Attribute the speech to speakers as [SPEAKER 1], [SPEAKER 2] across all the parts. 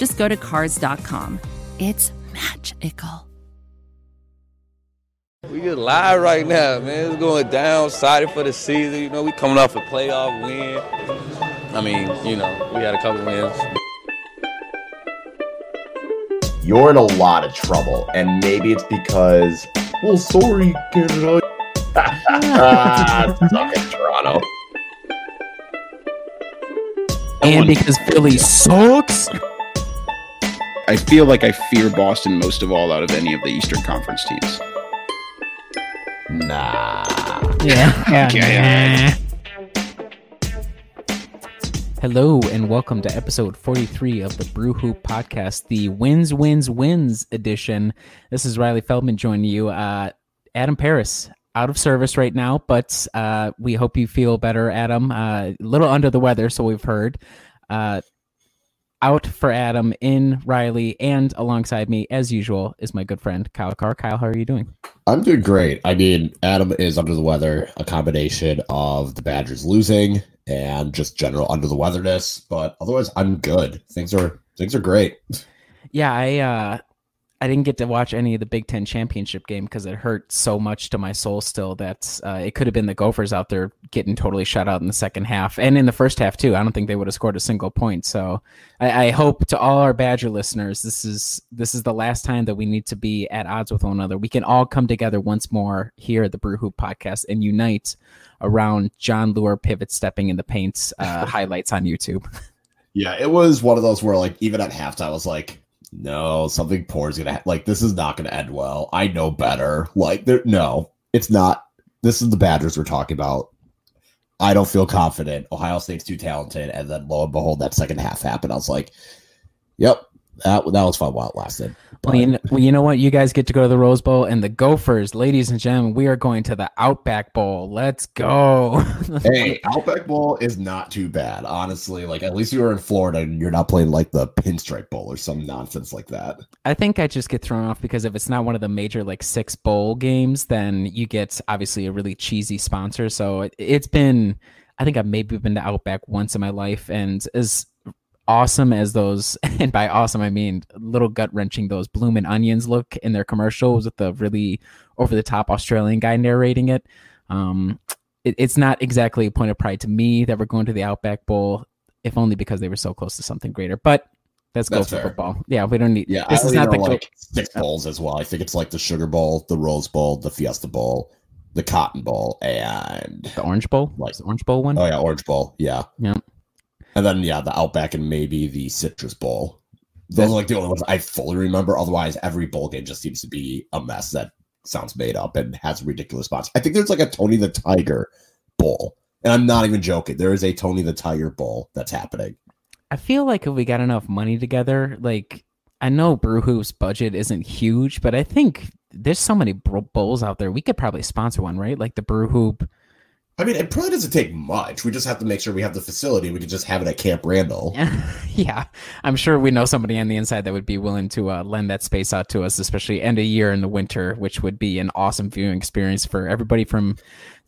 [SPEAKER 1] just go to Cars.com. It's magical.
[SPEAKER 2] We just live right now, man. It's going down, excited for the season. You know, we coming off a playoff win. I mean, you know, we had a couple wins.
[SPEAKER 3] You're in a lot of trouble, and maybe it's because, well, sorry, Canada. Suck it, Toronto.
[SPEAKER 4] and because Philly sucks.
[SPEAKER 5] I feel like I fear Boston most of all out of any of the Eastern Conference teams.
[SPEAKER 3] Nah.
[SPEAKER 4] Yeah.
[SPEAKER 5] Okay.
[SPEAKER 4] Hello and welcome to episode 43 of the Brew Hoop podcast, the Wins, Wins, Wins edition. This is Riley Feldman joining you. Uh, Adam Paris, out of service right now, but uh, we hope you feel better, Adam. Uh, a little under the weather, so we've heard. Uh, out for Adam in Riley and alongside me, as usual, is my good friend Kyle Carr. Kyle, how are you doing?
[SPEAKER 3] I'm doing great. I mean, Adam is under the weather, a combination of the Badgers losing and just general under the weatherness, but otherwise I'm good. Things are things are great.
[SPEAKER 4] Yeah, I uh I didn't get to watch any of the Big Ten championship game because it hurt so much to my soul still that uh, it could have been the Gophers out there getting totally shut out in the second half and in the first half too. I don't think they would have scored a single point. So I, I hope to all our Badger listeners, this is this is the last time that we need to be at odds with one another. We can all come together once more here at the Brew Hoop podcast and unite around Jon Leuer pivot stepping in the paints uh, highlights on YouTube.
[SPEAKER 3] Yeah, it was one of those where like even at halftime I was like, no, something poor is gonna ha- like this is not gonna end well. I know better. Like there no, it's not. This is the Badgers we're talking about. I don't feel confident. Ohio State's too talented, and then lo and behold, that second half happened. I was like, "Yep, that that was fun while it lasted."
[SPEAKER 4] Well you, know, well, you know what? You guys get to go to the Rose Bowl, and the Gophers, ladies and gentlemen, we are going to the Outback Bowl. Let's go!
[SPEAKER 3] hey, Outback Bowl is not too bad, honestly. Like at least you were in Florida and you're not playing like the Pinstripe Bowl or some nonsense like that.
[SPEAKER 4] I think I just get thrown off because if it's not one of the major like six bowl games, then you get obviously a really cheesy sponsor. So it, it's been, I think I've maybe been to Outback once in my life, and as awesome as those, and by awesome I mean little gut wrenching those bloomin' onions look in their commercials with the really over the top Australian guy narrating it. Um, it, it's not exactly a point of pride to me that we're going to the Outback Bowl, if only because they were so close to something greater. But go
[SPEAKER 3] That's
[SPEAKER 4] for football. Yeah, we don't need.
[SPEAKER 3] Yeah,
[SPEAKER 4] this
[SPEAKER 3] I
[SPEAKER 4] is not the go-
[SPEAKER 3] like six bowls as well. I think it's like the Sugar Bowl, the Rose Bowl, the Fiesta Bowl, the Cotton Bowl, and
[SPEAKER 4] the Orange Bowl.
[SPEAKER 3] Like-
[SPEAKER 4] the Orange Bowl one.
[SPEAKER 3] oh yeah, Orange Bowl. Yeah,
[SPEAKER 4] Yeah.
[SPEAKER 3] And then yeah, the Outback and maybe the Citrus Bowl. Those are like the only ones I fully remember. Otherwise, every bowl game just seems to be a mess that sounds made up and has ridiculous spots. I think there's like a Tony the Tiger Bowl, and I'm not even joking. There is a Tony the Tiger Bowl that's happening.
[SPEAKER 4] I feel like if we got enough money together, like I know Brew Hoop's budget isn't huge, but I think there's so many bowls out there. We could probably sponsor one, right? Like the Brew Hoop.
[SPEAKER 3] I mean, it probably doesn't take much. We just have to make sure we have the facility. We could just have it at Camp Randall.
[SPEAKER 4] yeah, I'm sure we know somebody on the inside that would be willing to uh, lend that space out to us, especially end of year in the winter, which would be an awesome viewing experience for everybody from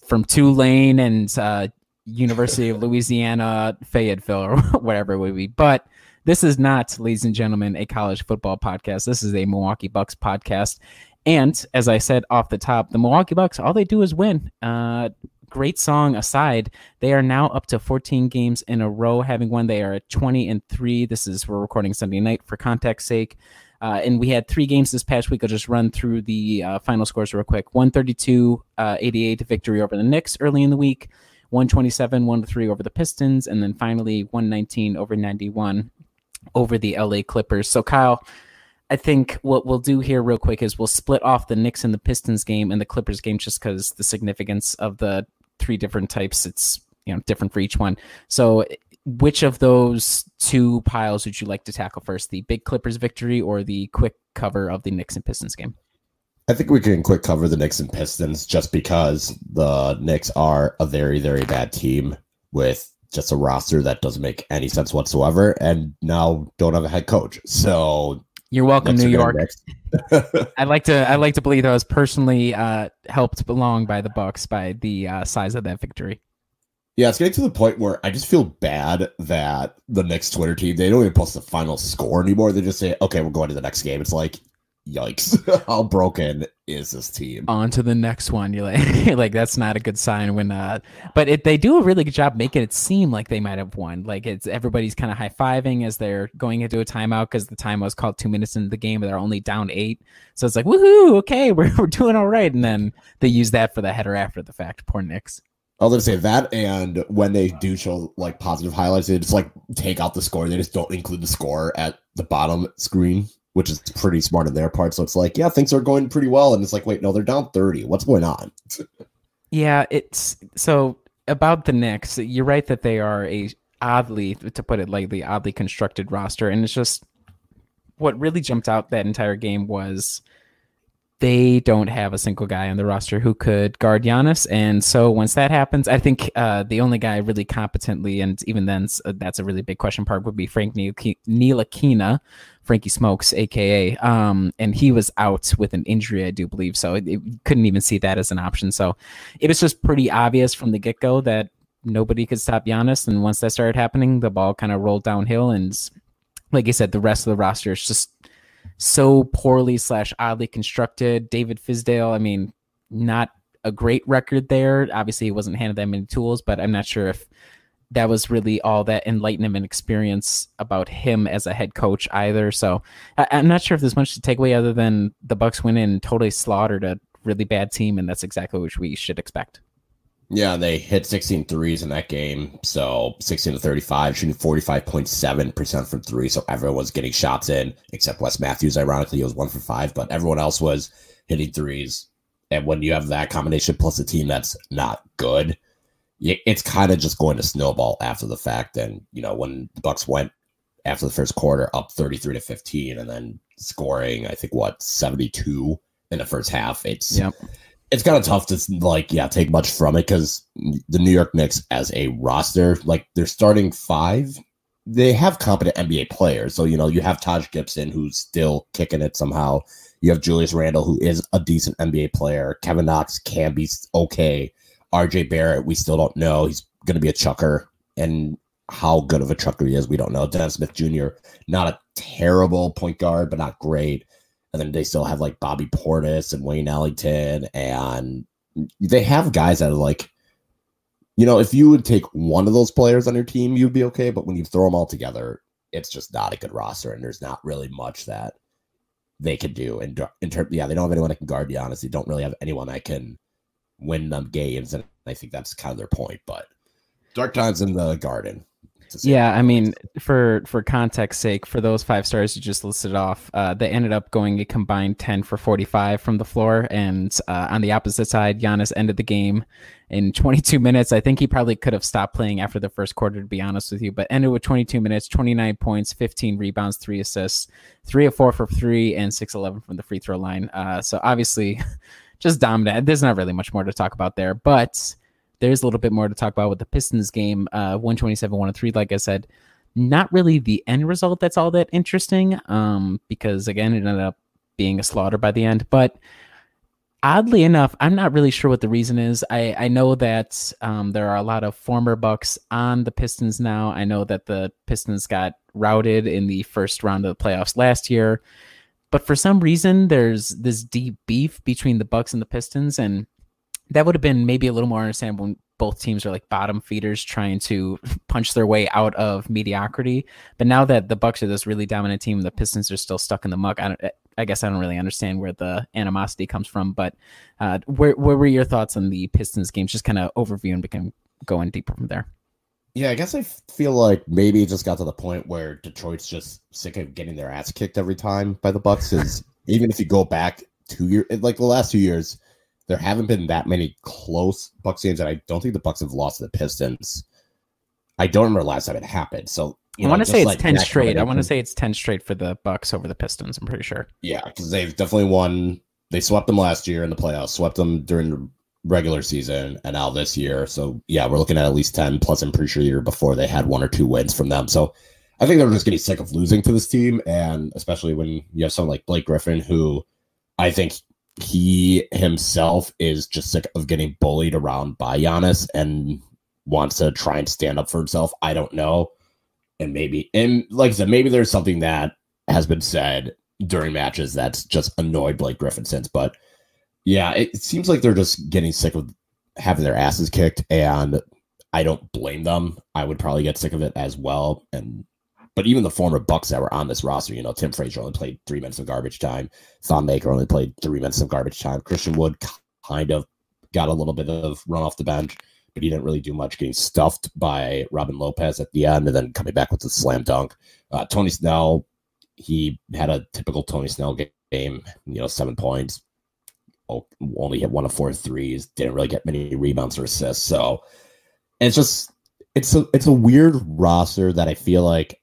[SPEAKER 4] from Tulane and uh, University of Louisiana, Fayetteville, or whatever it would be. But this is not, ladies and gentlemen, a college football podcast. This is a Milwaukee Bucks podcast. And as I said off the top, the Milwaukee Bucks, all they do is win. Uh, great song aside, they are now up to 14 games in a row, having won. They are at 20 and three. This is we're recording Sunday night for context sake. Uh, and we had three games this past week. I'll just run through the uh, final scores real quick. 132 uh, 88 victory over the Knicks early in the week. 127 1 3 over the Pistons. And then finally 119 over 91 over the LA Clippers. So, Kyle, I think what we'll do here real quick is we'll split off the Knicks and the Pistons game and the Clippers game just because the significance of the three different types, it's you know different for each one. So which of those two piles would you like to tackle first? The big Clippers victory or the quick cover of the Knicks and Pistons game?
[SPEAKER 3] I think we can quick cover the Knicks and Pistons just because the Knicks are a very, very bad team with just a roster that doesn't make any sense whatsoever, and now don't have a head coach. So
[SPEAKER 4] you're welcome, New York. I like to I like to believe that I was personally uh, helped along by the Bucks by the uh, size of that victory.
[SPEAKER 3] Yeah, it's getting to the point where I just feel bad that the Knicks Twitter team they don't even post the final score anymore. They just say, "Okay, we're going to the next game." It's like, yikes! How broken is this team?
[SPEAKER 4] On to the next one. You're like, like that's not a good sign when. Uh, but it, they do a really good job making it seem like they might have won. Like it's everybody's kind of high fiving as they're going into a timeout because the time was called two minutes into the game, but they're only down eight. So it's like, woohoo! Okay, we're we're doing all right. And then they use that for the header after the fact. Poor Knicks.
[SPEAKER 3] I was gonna say that, and when they do show like positive highlights, they just like take out the score. They just don't include the score at the bottom screen, which is pretty smart on their part. So it's like, yeah, things are going pretty well, and it's like, wait, no, they're down thirty. What's going on?
[SPEAKER 4] Yeah, it's so about the Knicks. You're right that they are a oddly, to put it lightly, oddly constructed roster, and it's just what really jumped out that entire game was they don't have a single guy on the roster who could guard Giannis. And so once that happens, I think uh, the only guy really competently, and even then, uh, that's a really big question mark, would be Frank Ntilikina, Frankie Smokes, aka. Um, and he was out with an injury, I do believe. So it, it couldn't even see that as an option. So it was just pretty obvious from the get go that nobody could stop Giannis. And once that started happening, the ball kind of rolled downhill. And like I said, the rest of the roster is just so poorly slash oddly constructed. David Fizdale, I mean, not a great record there. Obviously, he wasn't handed that many tools, but I'm not sure if that was really all that enlightenment experience about him as a head coach either. So I- am not sure if there's much to take away other than the Bucks went in and totally slaughtered a really bad team, and that's exactly what we should expect.
[SPEAKER 3] Yeah, they hit 16 threes in that game. So 16 to 35, shooting 45.7% from three. So everyone was getting shots in, except Wes Matthews. Ironically, he was one for five, but everyone else was hitting threes. And when you have that combination plus a team that's not good, it's kind of just going to snowball after the fact. And, you know, when the Bucks went after the first quarter up 33 to 15 and then scoring, I think, what, 72 in the first half, it's.
[SPEAKER 4] Yep
[SPEAKER 3] it's kind of tough to like yeah take much from it because the New York Knicks as a roster like they're starting five they have competent NBA players so you know you have Taj Gibson who's still kicking it somehow you have Julius Randle who is a decent NBA player Kevin Knox can be okay RJ Barrett we still don't know he's going to be a chucker and how good of a chucker he is we don't know Dennis Smith Jr. not a terrible point guard but not great and then they still have like Bobby Portis and Wayne Ellington, and they have guys that are like, you know, if you would take one of those players on your team, you'd be okay. But when you throw them all together, it's just not a good roster, and there's not really much that they can do. And in, in terms, yeah, they don't have anyone that can guard you. Honestly, don't really have anyone that can win them games, and I think that's kind of their point. But dark times in the garden.
[SPEAKER 4] Yeah, I mean, for for context sake, for those five stars you just listed off, uh, they ended up going a combined ten for forty five from the floor, and uh, on the opposite side, Giannis ended the game in twenty two minutes. I think he probably could have stopped playing after the first quarter, to be honest with you, but ended with twenty two minutes, twenty nine points, fifteen rebounds, three assists, three of four for three, and six eleven from the free throw line. Uh, so obviously, just dominant. There's not really much more to talk about there, but there's a little bit more to talk about with the Pistons game, uh, 127 103. Like I said, not really the end result that's all that interesting, um, because again, it ended up being a slaughter by the end. But oddly enough, I'm not really sure what the reason is. I, I know that um, there are a lot of former Bucks on the Pistons now. I know that the Pistons got routed in the first round of the playoffs last year. But for some reason, there's this deep beef between the Bucks and the Pistons, and that would have been maybe a little more understandable when both teams are like bottom feeders trying to punch their way out of mediocrity. But now that the Bucks are this really dominant team, the Pistons are still stuck in the muck. I don't. I guess I don't really understand where the animosity comes from. But uh, where where were your thoughts on the Pistons game? Just kind of overview and become going deeper from there.
[SPEAKER 3] Yeah, I guess I feel like maybe it just got to the point where Detroit's just sick of getting their ass kicked every time by the Bucks. Is even if you go back two years, like the last two years, there haven't been that many close Bucks games, and I don't think the Bucks have lost to the Pistons. I don't remember last time it happened. So
[SPEAKER 4] I want to say it's ten straight. I want to say it's ten straight for the Bucks over the Pistons. I'm pretty sure.
[SPEAKER 3] Yeah, because they've definitely won. They swept them last year in the playoffs. Swept them during the regular season, and now this year. So yeah, we're looking at at least ten. Plus, I'm pretty sure the year before they had one or two wins from them. So I think they're just getting sick of losing to this team, and especially when you have someone like Blake Griffin, who I think he himself is just sick of getting bullied around by Giannis and wants to try and stand up for himself. I don't know. And maybe, and like I said, maybe there's something that has been said during matches that's just annoyed Blake Griffin since. But yeah, it, seems like they're just getting sick of having their asses kicked. And I don't blame them. I would probably get sick of it as well. And but even the former Bucks that were on this roster, you know, Tim Frazier only played three minutes of garbage time. Thon Maker only played three minutes of garbage time. Christian Wood kind of got a little bit of run off the bench but he didn't really do much, getting stuffed by Robin Lopez at the end and then coming back with the slam dunk. Uh, Tony Snell, he had a typical Tony Snell game, you know, seven points, only hit one of four threes, didn't really get many rebounds or assists. So it's just it's a it's a weird roster that I feel like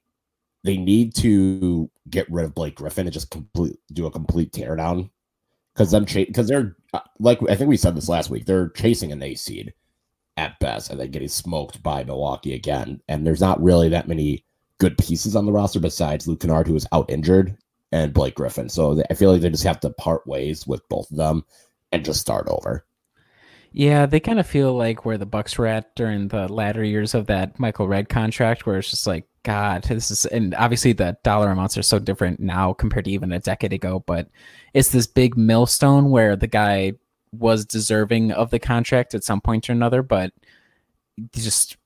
[SPEAKER 3] they need to get rid of Blake Griffin and just complete do a complete teardown because them because they're uh, like I think we said this last week they're chasing an A seed at best, and then getting smoked by Milwaukee again. And there's not really that many good pieces on the roster besides Luke Kennard, who is out injured, and Blake Griffin. So I feel like they just have to part ways with both of them and just start over.
[SPEAKER 4] Yeah, they kind of feel like where the Bucks were at during the latter years of that Michael Redd contract, where it's just like, God, this is, and obviously the dollar amounts are so different now compared to even a decade ago, but it's this big millstone where the guy was deserving of the contract at some point or another, but just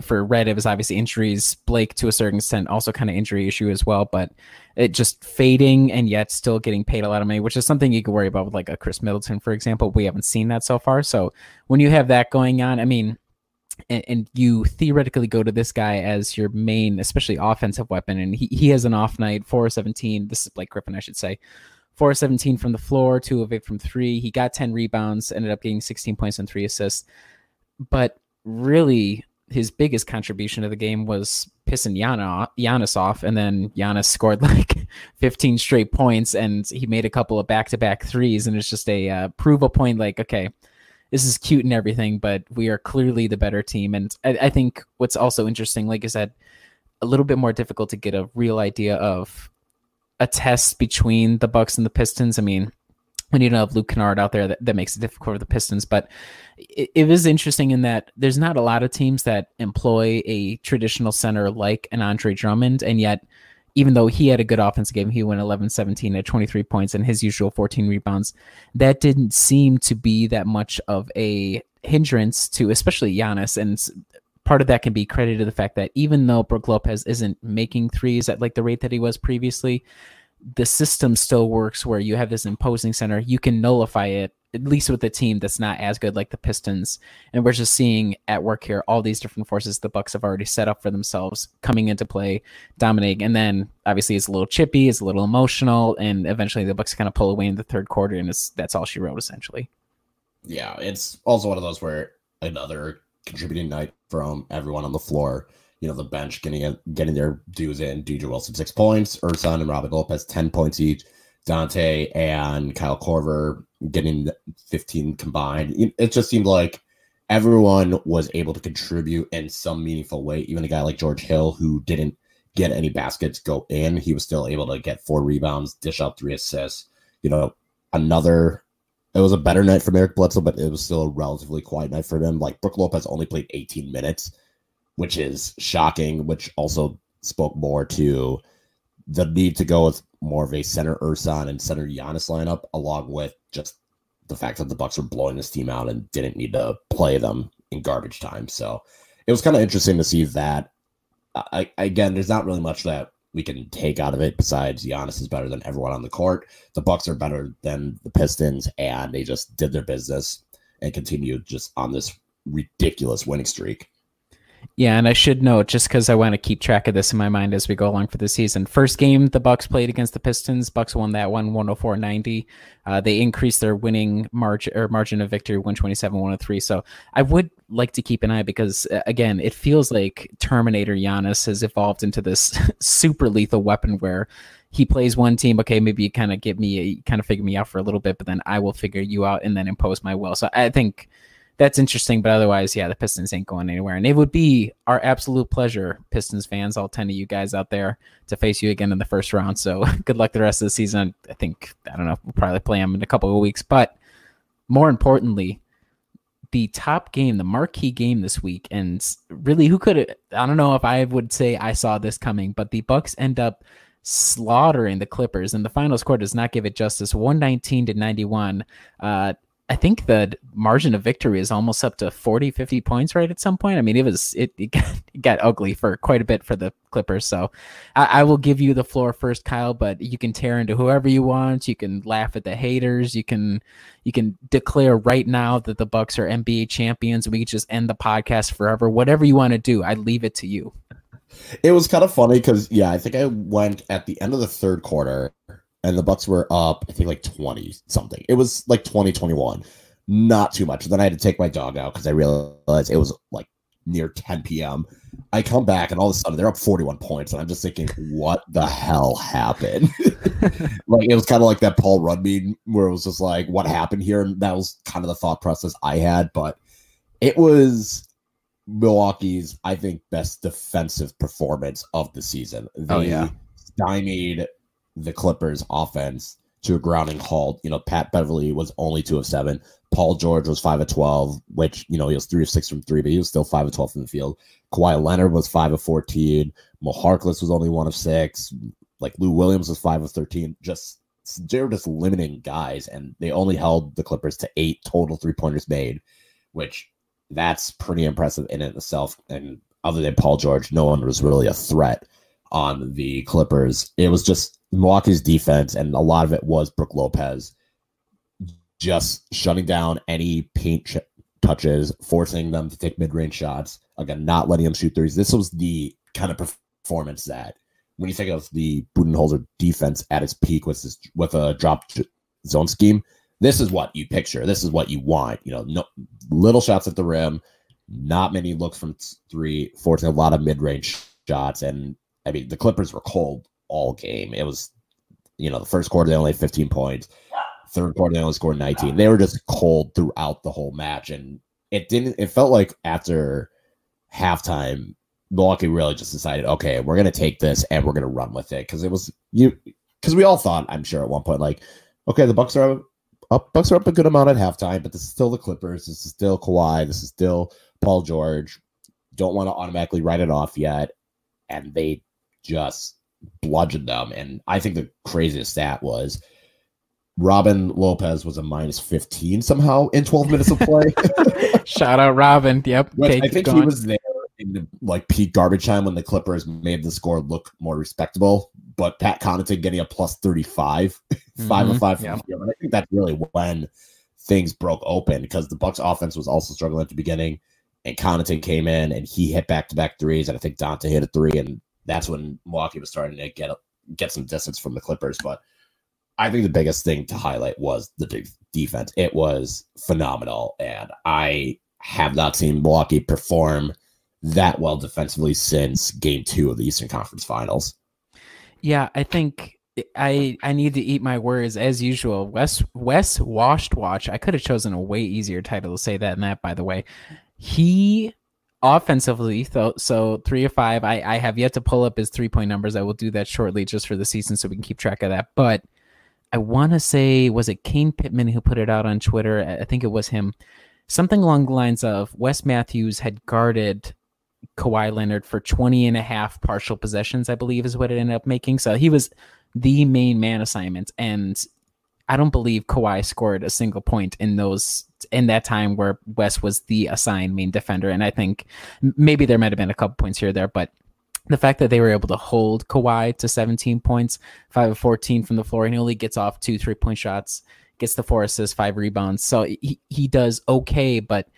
[SPEAKER 4] for Redd, it was obviously injuries. Blake, to a certain extent, also kind of injury issue as well. But it just fading and yet still getting paid a lot of money, which is something you could worry about with like a Khris Middleton, for example. We haven't seen that so far. So when you have that going on, I mean, and, and you theoretically go to this guy as your main, especially offensive weapon, and he, he has an off night, 4 17. This is Blake Griffin, I should say. 4 17 from the floor, 2 of 8 from 3. He got 10 rebounds, ended up getting 16 points and 3 assists. But really, his biggest contribution to the game was pissing Yana, Giannis off, and then Giannis scored like 15 straight points, and he made a couple of back-to-back threes, and it's just a uh, prove a point. Like, okay, this is cute and everything, but we are clearly the better team. And I, I think what's also interesting, like I said, a little bit more difficult to get a real idea of a test between the Bucks and the Pistons. I mean, when you don't have Luke Kennard out there, that, that makes it difficult for the Pistons. But it, it is interesting in that there's not a lot of teams that employ a traditional center like an Andre Drummond, and yet even though he had a good offensive game, he went 11 17 at 23 points and his usual 14 rebounds. That didn't seem to be that much of a hindrance to, especially Giannis. And part of that can be credited to the fact that even though Brook Lopez isn't making threes at like the rate that he was previously, the system still works where you have this imposing center. You can nullify it, at least with a team that's not as good like the Pistons. And we're just seeing at work here all these different forces the Bucks have already set up for themselves coming into play, dominating. And then obviously it's a little chippy, it's a little emotional, and eventually the Bucks kind of pull away in the third quarter, and it's that's all she wrote essentially.
[SPEAKER 3] Yeah, it's also one of those where another contributing night from everyone on the floor. You know, the bench getting getting their dues in. DJ Wilson six points, Ersan and Robin Lopez ten points each. Donte and Kyle Korver getting 15 combined. It just seemed like everyone was able to contribute in some meaningful way. Even a guy like George Hill, who didn't get any baskets go in, he was still able to get four rebounds, dish out three assists. You know, another it was a better night for Eric Bledsoe, but it was still a relatively quiet night for him. Like Brook Lopez only played 18 minutes, which is shocking, which also spoke more to the need to go with more of a center Ersan and center Giannis lineup, along with just the fact that the Bucks were blowing this team out and didn't need to play them in garbage time. So it was kind of interesting to see that. I, again, there's not really much that we can take out of it besides Giannis is better than everyone on the court. The Bucks are better than the Pistons, and they just did their business and continued just on this ridiculous winning streak.
[SPEAKER 4] Yeah, and I should note just because I want to keep track of this in my mind as we go along for the season. First game the Bucks played against the Pistons. Bucks won that one 104-90. Uh, they increased their winning margin or margin of victory 127-103. So I would like to keep an eye because uh, again, it feels like Terminator Giannis has evolved into this super lethal weapon where he plays one team. Okay, maybe you kind of give me, kind of figure me out for a little bit, but then I will figure you out and then impose my will. So I think that's interesting. But otherwise, yeah, the Pistons ain't going anywhere. And it would be our absolute pleasure, Pistons fans, all 10 of you guys out there, to face you again in the first round. So good luck the rest of the season. I think, I don't know, we'll probably play them in a couple of weeks. But more importantly, the top game, the marquee game this week, and really, who could I don't know if I would say I saw this coming, but the Bucks end up slaughtering the Clippers, and the final score does not give it justice. One nineteen to ninety one. Uh, I think the margin of victory is almost up to 40, 50 points right at some point. I mean, it was it, it, got, it got ugly for quite a bit for the Clippers. So I, I, will give you the floor first, Kyle. But you can tear into whoever you want. You can laugh at the haters. You can you can declare right now that the Bucks are NBA champions. We can just end the podcast forever. Whatever you want to do, I leave it to you.
[SPEAKER 3] It was kind of funny because yeah, I think I went at the end of the third quarter and the Bucks were up, I think like 20 something. It was like 2021. Not too much. Then I had to take my dog out because I realized it was like near 10 p.m. I come back and all of a sudden they're up 41 points, and I'm just thinking, what the hell happened? like it was kind of like that Paul Rudd meeting where it was just like, what happened here? And that was kind of the thought process I had, but it was Milwaukee's, I think, best defensive performance of the season. Oh, they
[SPEAKER 4] oh, yeah.
[SPEAKER 3] stymied the Clippers offense to a grounding halt. You know, Pat Beverley was only two of seven. Paul George was five of twelve, which you know he was three of six from three, but he was still five of twelve from the field. Kawhi Leonard was five of fourteen. Mo Harkless was only one of six. Like Lou Williams was five of thirteen. Just they were just limiting guys, and they only held the Clippers to eight total three pointers made, which that's pretty impressive in it itself. And other than Paul George, no one was really a threat on the Clippers. It was just Milwaukee's defense, and a lot of it was Brook Lopez just shutting down any paint ch- touches, forcing them to take mid range shots. Again, not letting them shoot threes. This was the kind of performance that, when you think of the Budenholzer defense at its peak with this, with a drop zone scheme, this is what you picture. This is what you want. You know, no little shots at the rim, not many looks from three, forcing a lot of mid range shots, and I mean, the Clippers were cold all game. It was, you know, the first quarter they only had 15 points. Third quarter they only scored 19. They were just cold throughout the whole match, and it didn't. It felt like after halftime, Milwaukee really just decided, okay, we're gonna take this and we're gonna run with it because it was you. Because we all thought, I'm sure, at one point, like, okay, the Bucks are up. Bucks are up a good amount at halftime, but this is still the Clippers. This is still Kawhi. This is still Paul George. Don't want to automatically write it off yet. And they just bludgeoned them. And I think the craziest stat was Robin Lopez was a minus 15 somehow in 12 minutes of play.
[SPEAKER 4] Shout out Robin. Yep.
[SPEAKER 3] I think he was there in the like peak garbage time when the Clippers made the score look more respectable. But Pat Connaughton getting a plus 35, mm-hmm. 5 of 5 yeah. And I think that's really when things broke open because the Bucks offense was also struggling at the beginning. And Connaughton came in and he hit back to back threes. And I think Donte hit a three and that's when Milwaukee was starting to get get some distance from the Clippers. But I think the biggest thing to highlight was the de- defense. It was phenomenal, and I have not seen Milwaukee perform that well defensively since Game Two of the Eastern Conference Finals.
[SPEAKER 4] Yeah, I think I I need to eat my words as usual. Wes Wes Washed Watch. I could have chosen a way easier title to say that than that. By the way, he offensively, so, so three or five. I, I have yet to pull up his three point numbers. I will do that shortly just for the season so we can keep track of that. But I want to say, was it Kane Pitman who put it out on Twitter? I think it was him. Something along the lines of Wes Matthews had guarded Kawhi Leonard for 20 and a half partial possessions, I believe is what it ended up making. So he was the main man assignment. And I don't believe Kawhi scored a single point in those in that time where Wes was the assigned main defender. And I think maybe there might have been a couple points here there, but the fact that they were able to hold Kawhi to 17 points, 5 of 14 from the floor, and he only gets off two three point shots, gets the four assists, five rebounds. So he, he does okay, but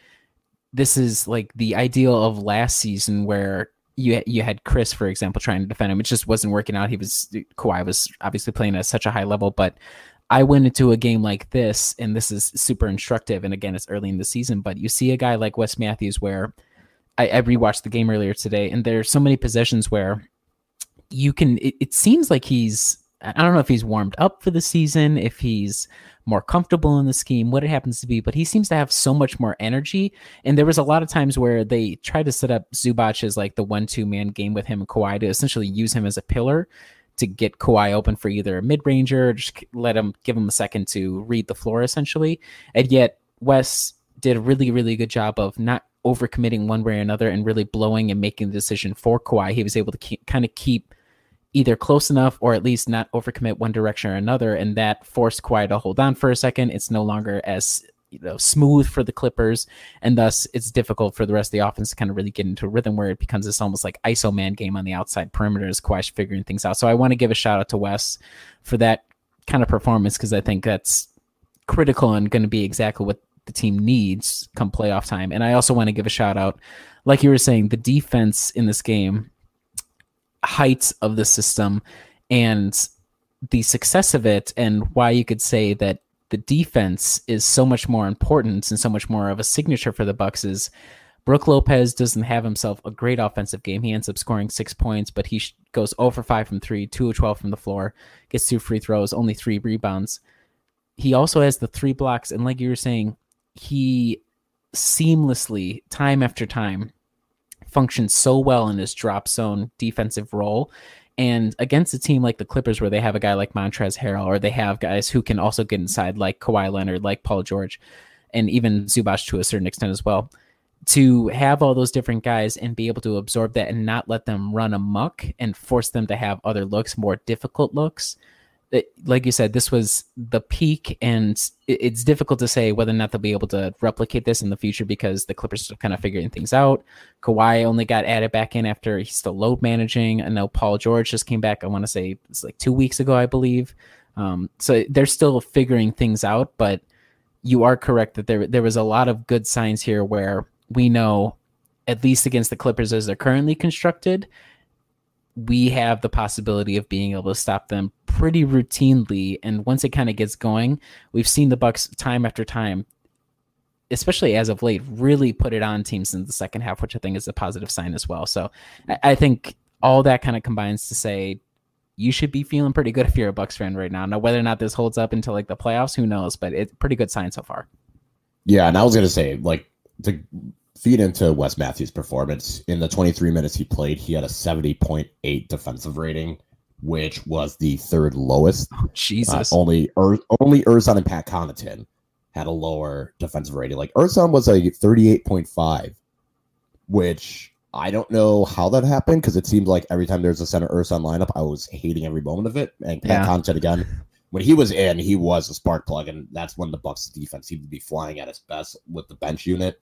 [SPEAKER 4] this is like the ideal of last season where you you had Khris, for example, trying to defend him. It just wasn't working out. He was Kawhi was obviously playing at such a high level, but I went into a game like this, and this is super instructive. And again, it's early in the season, but you see a guy like Wes Matthews where I, I rewatched the game earlier today, and there's so many possessions where you can. It, it seems like he's. I don't know if he's warmed up for the season, if he's more comfortable in the scheme, what it happens to be, but he seems to have so much more energy. And there was a lot of times where they tried to set up Zubac as like the one two man game with him and Kawhi to essentially use him as a pillar to get Kawhi open for either a mid ranger just let him give him a second to read the floor essentially. And yet Wes did a really, really good job of not overcommitting one way or another and really blowing and making the decision for Kawhi. He was able to keep, kind of keep either close enough or at least not overcommit one direction or another, and that forced Kawhi to hold on for a second. It's no longer as you know smooth for the Clippers, and thus it's difficult for the rest of the offense to kind of really get into a rhythm where it becomes this almost like ISO man game on the outside perimeter as Kawhi's figuring things out. So I want to give a shout out to Wes for that kind of performance because I think that's critical and going to be exactly what the team needs come playoff time. And I also want to give a shout out, like you were saying, the defense in this game, heights of the system, and the success of it, and why you could say that the defense is so much more important and so much more of a signature for the Bucks is Brook Lopez doesn't have himself a great offensive game. He ends up scoring six points, but he goes oh over five from three, two of 12 from the floor, gets two free throws, only three rebounds. He also has the three blocks. And like you were saying, he seamlessly, time after time, functions so well in his drop zone defensive role. And against a team like the Clippers, where they have a guy like Montrezl Harrell, or they have guys who can also get inside, like Kawhi Leonard, like Paul George, and even Zubac to a certain extent as well, to have all those different guys and be able to absorb that and not let them run amok and force them to have other looks, more difficult looks, it, like you said, this was the peak, and it, it's difficult to say whether or not they'll be able to replicate this in the future because the Clippers are kind of figuring things out. Kawhi only got added back in after he's still load managing. I know Paul George just came back. I want to say it's like two weeks ago, I believe. Um, so they're still figuring things out, but you are correct that there there was a lot of good signs here where we know, at least against the Clippers as they're currently constructed, we have the possibility of being able to stop them pretty routinely. And once it kind of gets going, we've seen the Bucks time after time, especially as of late, really put it on teams in the second half, which I think is a positive sign as well. So I, think all that kind of combines to say you should be feeling pretty good if you're a Bucks fan right now. Now, whether or not this holds up until like the playoffs, who knows? But it's pretty good sign so far.
[SPEAKER 3] Yeah, and I was gonna say like to feed into Wes Matthews' performance in the 23 minutes he played, he had a 70.8 defensive rating, which was the third lowest.
[SPEAKER 4] Oh, Jesus,
[SPEAKER 3] uh, only Ur- only Ersan and Pat Connaughton had a lower defensive rating. Like Ersan was a 38.5, which I don't know how that happened because it seemed like every time there's a center Ersan lineup, I was hating every moment of it. And Pat yeah. Connaughton again. When he was in, he was a spark plug, and that's when the Bucks defense seemed to be flying at its best with the bench unit.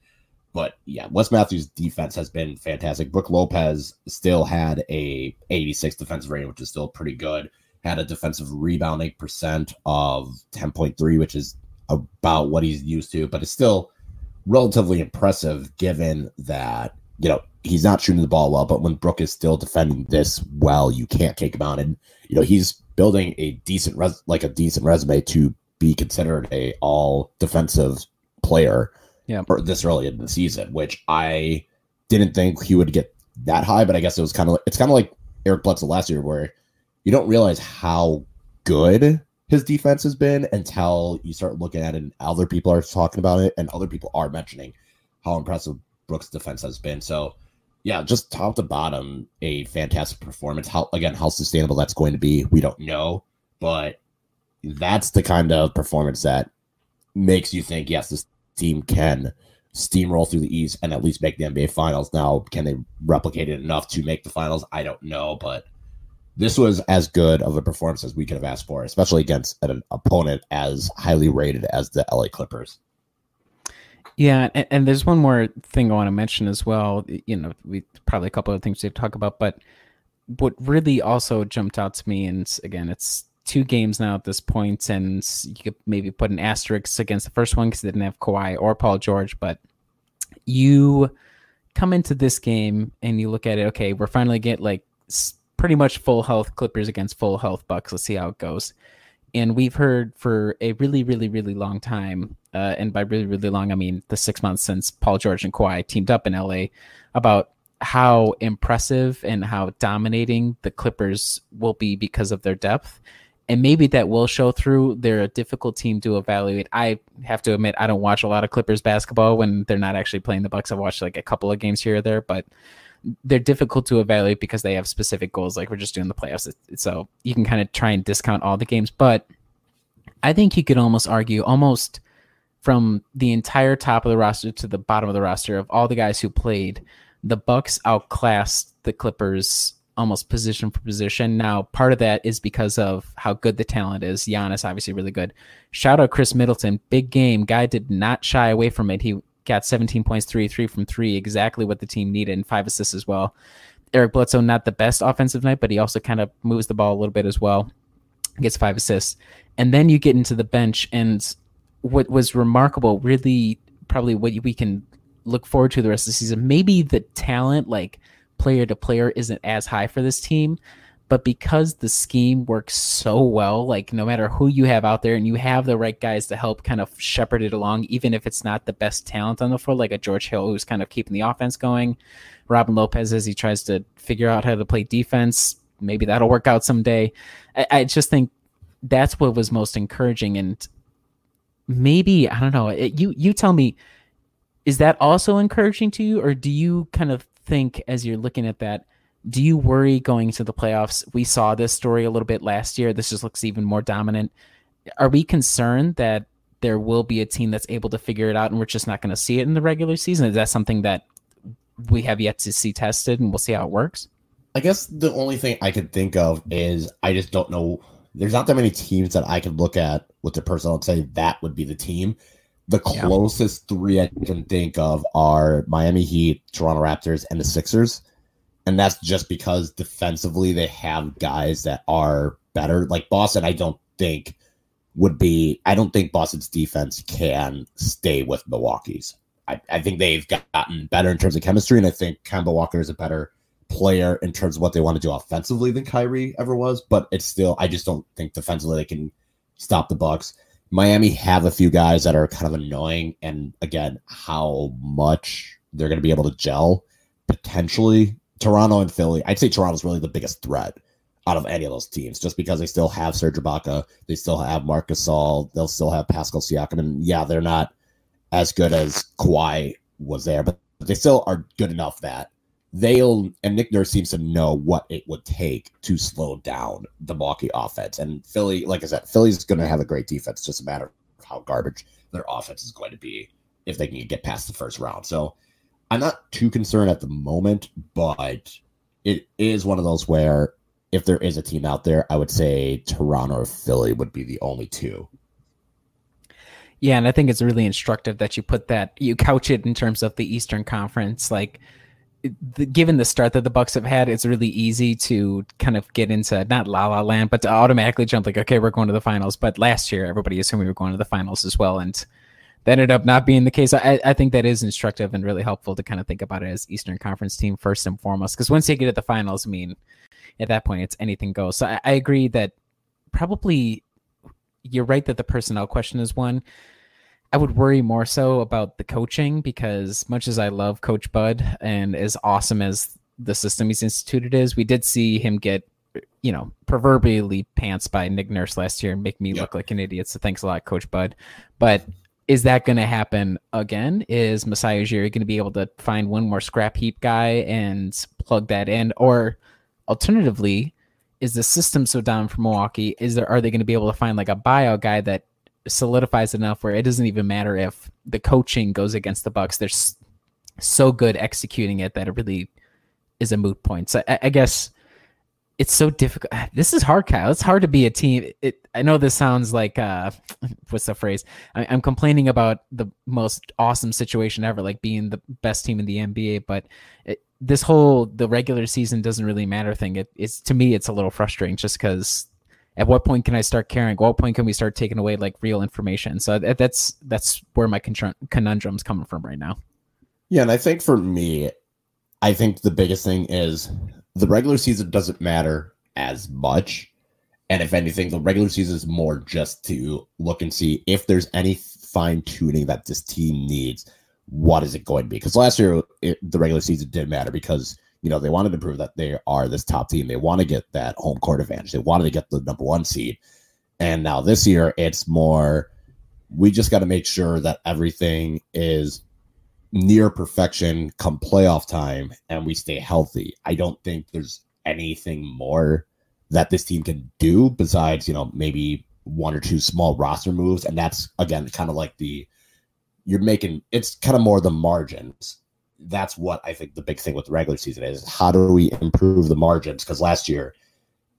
[SPEAKER 3] But yeah, Wes Matthews' defense has been fantastic. Brook Lopez still had a 86 defensive rating, which is still pretty good. Had a defensive rebounding percent of 10.3, which is about what he's used to, but it's still relatively impressive given that, you know, he's not shooting the ball well, but when Brook is still defending this well, you can't take him out. And, you know, he's building a decent, res- like a decent resume to be considered a all defensive player
[SPEAKER 4] yeah, or
[SPEAKER 3] this early in the season, which I didn't think he would get that high, but I guess it was kind of like, it's kind of like Eric Bledsoe last year, where you don't realize how good his defense has been until you start looking at it and other people are talking about it and other people are mentioning how impressive Brooks' defense has been. So yeah, just top to bottom, a fantastic performance. How again, how sustainable that's going to be, we don't know, but that's the kind of performance that makes you think, yes, this team can steamroll through the East and at least make the NBA Finals. Now, can they replicate it enough to make the finals? I don't know, but this was as good of a performance as we could have asked for, especially against an opponent as highly rated as the LA Clippers.
[SPEAKER 4] Yeah, and, and there's one more thing I want to mention as well. You know, we probably a couple of things to talk about, but what really also jumped out to me, and again, it's two games now at this point, and you could maybe put an asterisk against the first one because they didn't have Kawhi or Paul George. But you come into this game and you look at it. Okay, we're finally get like pretty much full health Clippers against full health Bucks. Let's see how it goes. And we've heard for a really, really, really long time, uh, and by really, really long, I mean the six months since Paul George and Kawhi teamed up in LA, about how impressive and how dominating the Clippers will be because of their depth. And maybe that will show through. They're a difficult team to evaluate. I have to admit, I don't watch a lot of Clippers basketball when they're not actually playing the Bucks. I've watched like a couple of games here or there, but they're difficult to evaluate because they have specific goals. Like we're just doing the playoffs, so you can kind of try and discount all the games. But I think you could almost argue, almost from the entire top of the roster to the bottom of the roster of all the guys who played, the Bucks outclassed the Clippers almost position for position. Now, part of that is because of how good the talent is. Giannis obviously really good. Shout out Khris Middleton, big game. Guy did not shy away from it. He got 17 points, three, three from three, exactly what the team needed, and five assists as well. Eric Bledsoe, not the best offensive night, but he also kind of moves the ball a little bit as well. Gets five assists. And then you get into the bench, and what was remarkable, really, probably what we can look forward to the rest of the season. Maybe the talent, like player to player, isn't as high for this team, but because the scheme works so well, like no matter who you have out there, and you have the right guys to help kind of shepherd it along, even if it's not the best talent on the floor, like a George Hill who's kind of keeping the offense going, Robin Lopez as he tries to figure out how to play defense. Maybe that'll work out someday. I, I just think that's what was most encouraging, and maybe I don't know. It, you you tell me is that also encouraging to you or do you kind of think as you're looking at that do you worry going into the playoffs? We saw this story a little bit last year. This just looks even more dominant. Are we concerned that there will be a team that's able to figure it out and we're just not going to see it in the regular season? Is that something that we have yet to see tested and we'll see how it works?
[SPEAKER 3] I guess the only thing i can think of is i just don't know. There's not that many teams that i can look at with the personnel and say that would be the team the closest yeah. three I can think of are Miami Heat, Toronto Raptors, and the Sixers. And that's just because defensively they have guys that are better. Like Boston, I don't think would be, I don't think Boston's defense can stay with Milwaukee's. I, I think they've gotten better in terms of chemistry, and I think Kemba Walker is a better player in terms of what they want to do offensively than Kyrie ever was. But it's still, I just don't think defensively they can stop the Bucks. Miami have a few guys that are kind of annoying, and again, how much they're going to be able to gel potentially. Toronto and Philly, I'd say Toronto's really the biggest threat out of any of those teams, just because they still have Serge Ibaka, they still have Marcus Gasol, they'll still have Pascal Siakam, and yeah, they're not as good as Kawhi was there, but they still are good enough that they'll and Nick Nurse seems to know what it would take to slow down the Milwaukee offense. And Philly, like I said, Philly's going to have a great defense. It's just a matter of how garbage their offense is going to be if they can get past the first round. So I'm not too concerned at the moment, but it is one of those where if there is a team out there, I would say Toronto or Philly would be the only two.
[SPEAKER 4] Yeah, and I think it's really instructive that you put that you couch it in terms of the Eastern Conference. Like the, given the start that the Bucks have had, it's really easy to kind of get into not la la land, but to automatically jump like, okay, we're going to the finals. But last year, everybody assumed we were going to the finals as well, and that ended up not being the case. I, I think that is instructive and really helpful to kind of think about it as Eastern Conference team first and foremost. Because once you get to the finals, I mean, at that point, it's anything goes. So I, I agree that probably you're right that the personnel question is one. I would worry more so about the coaching because much as I love Coach Bud and as awesome as the system he's instituted is, we did see him get, you know, proverbially pants by Nick Nurse last year and make me yep. look like an idiot. So thanks a lot, Coach Bud. But is that going to happen again? Is Masai Ujiri going to be able to find one more scrap heap guy and plug that in? Or alternatively, is the system so down for Milwaukee? Is there are they going to be able to find like a buyout guy that solidifies enough where it doesn't even matter if the coaching goes against the Bucks. They're so good executing it that it really is a moot point. So I, I guess it's so difficult. This is hard, Kyle. It's hard to be a team. It, I know this sounds like uh, what's the phrase? I, am complaining about the most awesome situation ever, like being the best team in the NBA. But it, this whole the regular season doesn't really matter thing. It, it's to me, it's a little frustrating just because at what point can I start caring? At what point can we start taking away like real information? So that's that's where my conundrum's coming from right now.
[SPEAKER 3] Yeah, and I think for me, I think the biggest thing is the regular season doesn't matter as much. And if anything, the regular season is more just to look and see if there's any fine tuning that this team needs. What is it going to be? Because last year, it, the regular season did matter because you know they wanted to prove that they are this top team. They want to get that home court advantage. They wanted to get the number one seed. And now this year, it's more. We just got to make sure that everything is near perfection come playoff time and we stay healthy. I don't think there's anything more that this team can do besides, you know, maybe one or two small roster moves. And that's again kind of like the you're making it's kind of more the margins. That's what I think the big thing with the regular season is. How do we improve the margins? Because last year,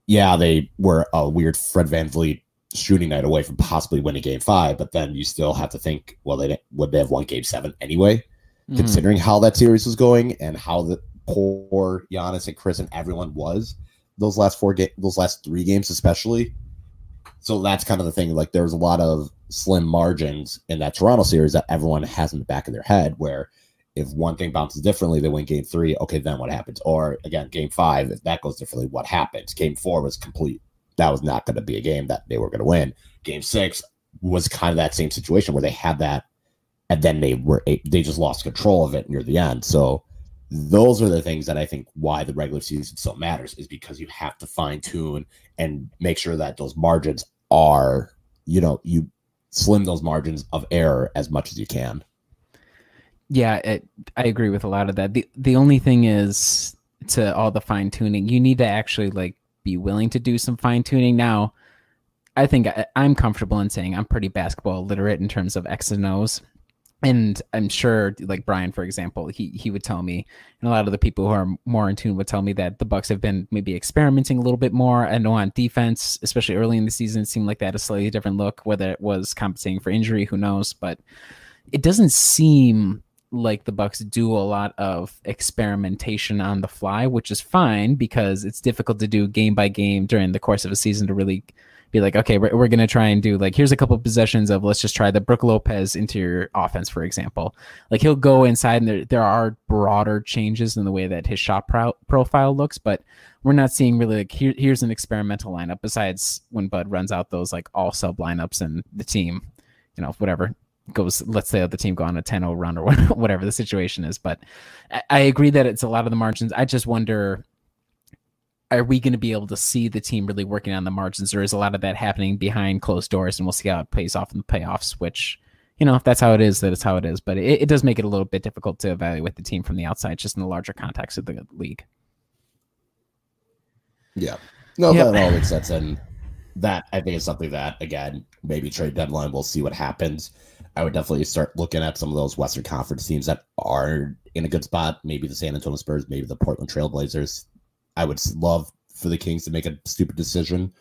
[SPEAKER 3] yeah, they were a weird Fred VanVleet shooting night away from possibly winning game five, but then you still have to think, well, they would they have won game seven anyway, mm-hmm. considering how that series was going and how the poor Giannis and Khris and everyone was those last four games, those last three games especially. So that's kind of the thing. Like there was a lot of slim margins in that Toronto series that everyone has in the back of their head. Where if one thing bounces differently, they win game three. Okay, then what happens? Or again, game five, if that goes differently, what happens? Game four was complete. That was not going to be a game that they were going to win. Game six was kind of that same situation where they had that, and then they were they just lost control of it near the end. So those are the things that I think why the regular season still matters is because you have to fine tune and make sure that those margins are, you know, you slim those margins of error as much as you can.
[SPEAKER 4] Yeah, it, I agree with a lot of that. the The only thing is to all the fine tuning, you need to actually like be willing to do some fine tuning. Now, I think I, I'm comfortable in saying I'm pretty basketball literate in terms of X and O's and I'm sure, like Brian, for example, he he would tell me, and a lot of the people who are more in tune would tell me that the Bucks have been maybe experimenting a little bit more. I know on defense, especially early in the season, it seemed like they had a slightly different look. Whether it was compensating for injury, who knows? But it doesn't seem like the Bucks do a lot of experimentation on the fly, which is fine because it's difficult to do game by game during the course of a season to really be like, okay, we're, we're going to try and do like, here's a couple of possessions of let's just try the Brook Lopez interior offense, for example. Like he'll go inside and there, there are broader changes in the way that his shot pro- profile looks, but we're not seeing really like, here, here's an experimental lineup besides when Bud runs out those like all sub lineups and the team, you know, whatever goes let's say the team go on a 10-0 run or whatever the situation is but I agree that it's a lot of the margins i just wonder are we going to be able to see the team really working on the margins, or is a lot of that happening behind closed doors, and we'll see how it pays off in the playoffs? Which, you know, if that's how it is, that is how it is. But it, it does make it a little bit difficult to evaluate the team from the outside, just in the larger context of the league.
[SPEAKER 3] Yeah, no, yep. that all makes sense, and that I think is something that again, maybe trade deadline, we'll see what happens. I would definitely start looking at some of those Western Conference teams that are in a good spot. Maybe the San Antonio Spurs, maybe the Portland Trailblazers. I would love for the Kings to make a stupid decision,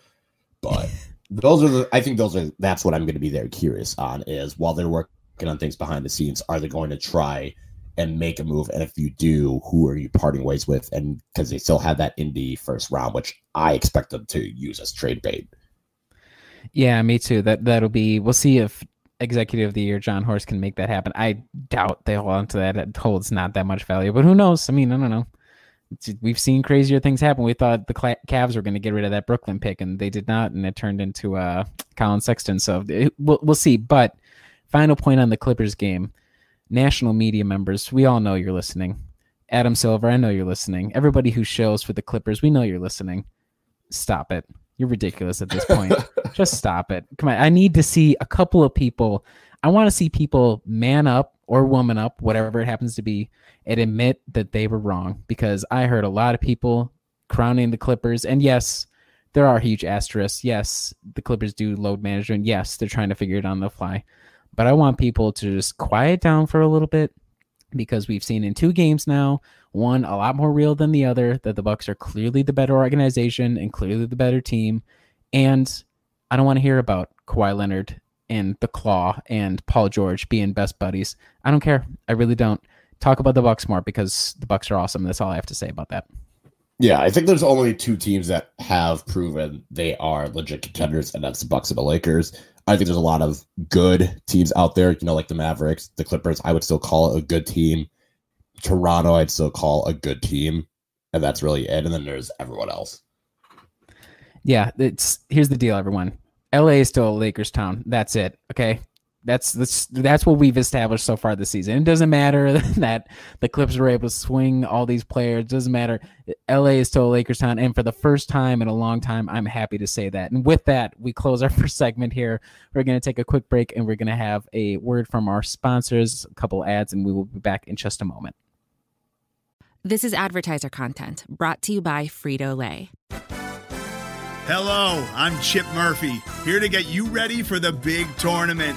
[SPEAKER 3] but those are the. I think those are. That's what I'm going to be very curious on. Is while they're working on things behind the scenes, are they going to try and make a move? And if you do, who are you parting ways with? And because they still have that in the first round, which I expect them to use as trade bait.
[SPEAKER 4] Yeah, me too. That that'll be. We'll see if executive of the year Jon Horst can make that happen. I doubt they hold on to that. It holds not that much value, but who knows? I mean, I don't know we've seen crazier things happen. We thought the Cavs were going to get rid of that Brooklyn pick, and they did not, and it turned into uh, Collin Sexton. So we'll, we'll see. But final point on the Clippers game: national media members, we all know you're listening. Adam Silver, I know you're listening. Everybody who shows for the Clippers, we know you're listening. Stop it. You're ridiculous at this point. Just stop it. Come on. I need to see a couple of people. I want to see people man up or woman up, whatever it happens to be, and admit that they were wrong because I heard a lot of people crowning the Clippers. And yes, there are huge asterisks. Yes, the Clippers do load management. Yes, they're trying to figure it on the fly. But I want people to just quiet down for a little bit because we've seen in two games now, one a lot more real than the other, that the Bucks are clearly the better organization and clearly the better team. And I don't want to hear about Kawhi Leonard and the Claw and Paul George being best buddies. I don't care. I really don't talk about the Bucks more because the Bucks are awesome. That's all I have to say about that.
[SPEAKER 3] Yeah, I think there's only two teams that have proven they are legit contenders, and that's the Bucks and the Lakers. I think there's a lot of good teams out there, you know, like the Mavericks, the Clippers. I would still call it a good team. Toronto, I'd still call a good team, and that's really it. And then there's everyone else.
[SPEAKER 4] Yeah, it's here's the deal, everyone. LA is still a Lakers town. That's it. Okay. That's that's that's what we've established so far this season. It doesn't matter that the Clips were able to swing all these players. It doesn't matter. LA is still a Lakers town, and for the first time in a long time, I'm happy to say that. And with that, we close our first segment here. We're going to take a quick break, and we're going to have a word from our sponsors, a couple ads, and we will be back in just a moment.
[SPEAKER 1] This is advertiser content brought to you by Frito Lay.
[SPEAKER 6] Hello, I'm Chip Murphy, here to get you ready for the big tournament.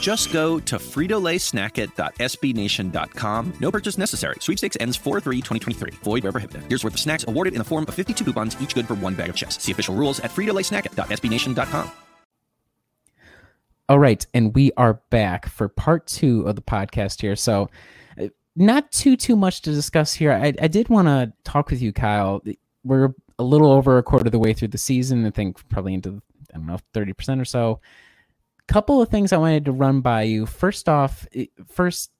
[SPEAKER 7] Just go to fritolaysnacket.sbnation.com. No purchase necessary. Sweepstakes ends 4-3-2023. Void where prohibited. Here's worth of snacks awarded in the form of 52 coupons, each good for one bag of chips. See official rules at fritolaysnacket.sbnation.com.
[SPEAKER 4] All right, and we are back for part two of the podcast here. So, uh, not too too much to discuss here. I, I did want to talk with you, Kyle. We're a little over a quarter of the way through the season. I think probably into I don't know thirty percent or so. Couple of things I wanted to run by you. First off, first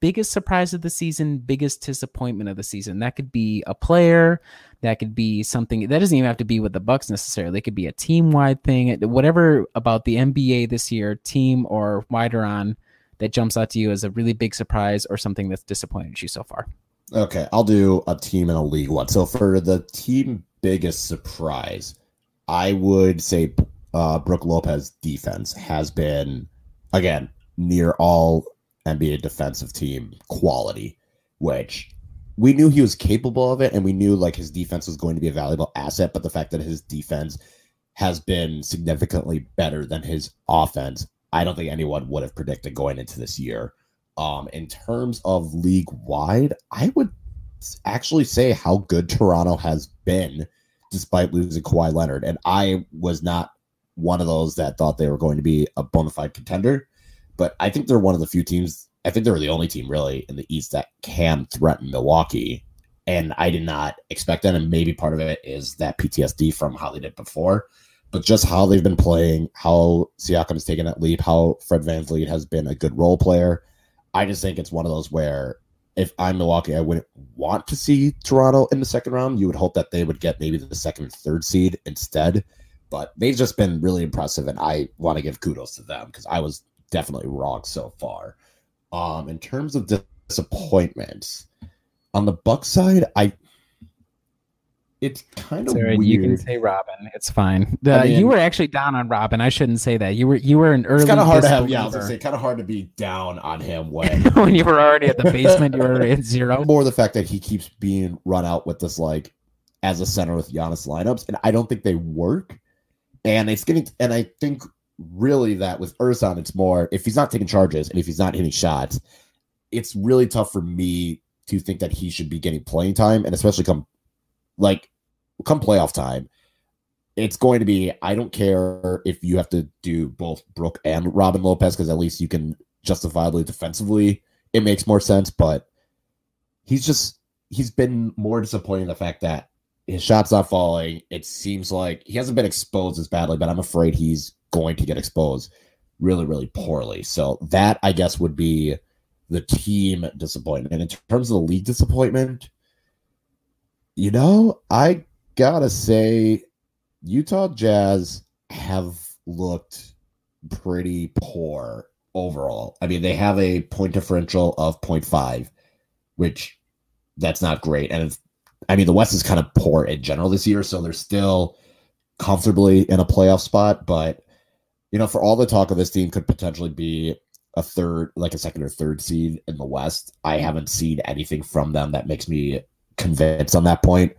[SPEAKER 4] biggest surprise of the season, biggest disappointment of the season. That could be a player, that could be something that doesn't even have to be with the Bucks necessarily. It could be a team wide thing. Whatever about the NBA this year, team or wider on, that jumps out to you as a really big surprise or something that's disappointed you so far.
[SPEAKER 3] Okay, I'll do a team and a league one. So for the team biggest surprise, I would say uh, Brook Lopez defense has been again near all NBA defensive team quality, which we knew he was capable of it, and we knew like his defense was going to be a valuable asset. But the fact that his defense has been significantly better than his offense, I don't think anyone would have predicted going into this year. Um, in terms of league wide, I would actually say how good Toronto has been despite losing Kawhi Leonard. And I was not one of those that thought they were going to be a bona fide contender. But I think they're one of the few teams. I think they were the only team really in the East that can threaten Milwaukee. And I did not expect that. And maybe part of it is that PTSD from how they did before. But just how they've been playing, how Siakam has taken that leap, how Fred VanVleet has been a good role player. I just think it's one of those where if I'm Milwaukee, I wouldn't want to see Toronto in the second round. You would hope that they would get maybe the second third seed instead but they've just been really impressive, and I want to give kudos to them because I was definitely wrong so far. Um, in terms of disappointments, on the Buck side, I it's kind of weird.
[SPEAKER 4] You can say Robin. It's fine. The, I mean, you were actually down on Robin. I shouldn't say that. You were you were an early.
[SPEAKER 3] It's kind of hard to have. Yeah, I was gonna say kind of hard to be down on him when
[SPEAKER 4] when you were already at the basement. you were at zero.
[SPEAKER 3] More the fact that he keeps being run out with this like as a center with Giannis lineups, and I don't think they work. And it's getting, and I think really that with Ersan, it's more if he's not taking charges and if he's not hitting shots, it's really tough for me to think that he should be getting playing time, and especially come like come playoff time. It's going to be. I don't care if you have to do both Brook and Robin Lopez because at least you can justifiably defensively. It makes more sense, but he's just he's been more disappointing the fact that his shot's not falling. It seems like he hasn't been exposed as badly, but I'm afraid he's going to get exposed really, really poorly. So that I guess would be the team disappointment. In terms of the league disappointment, you know, I gotta say, Utah Jazz have looked pretty poor overall. I mean, they have a point differential of 0.5, which that's not great. And I mean, the West is kind of poor in general this year, so they're still comfortably in a playoff spot. But you know, for all the talk of this team could potentially be a third, like a second or third seed in the West. I haven't seen anything from them that makes me convinced on that point.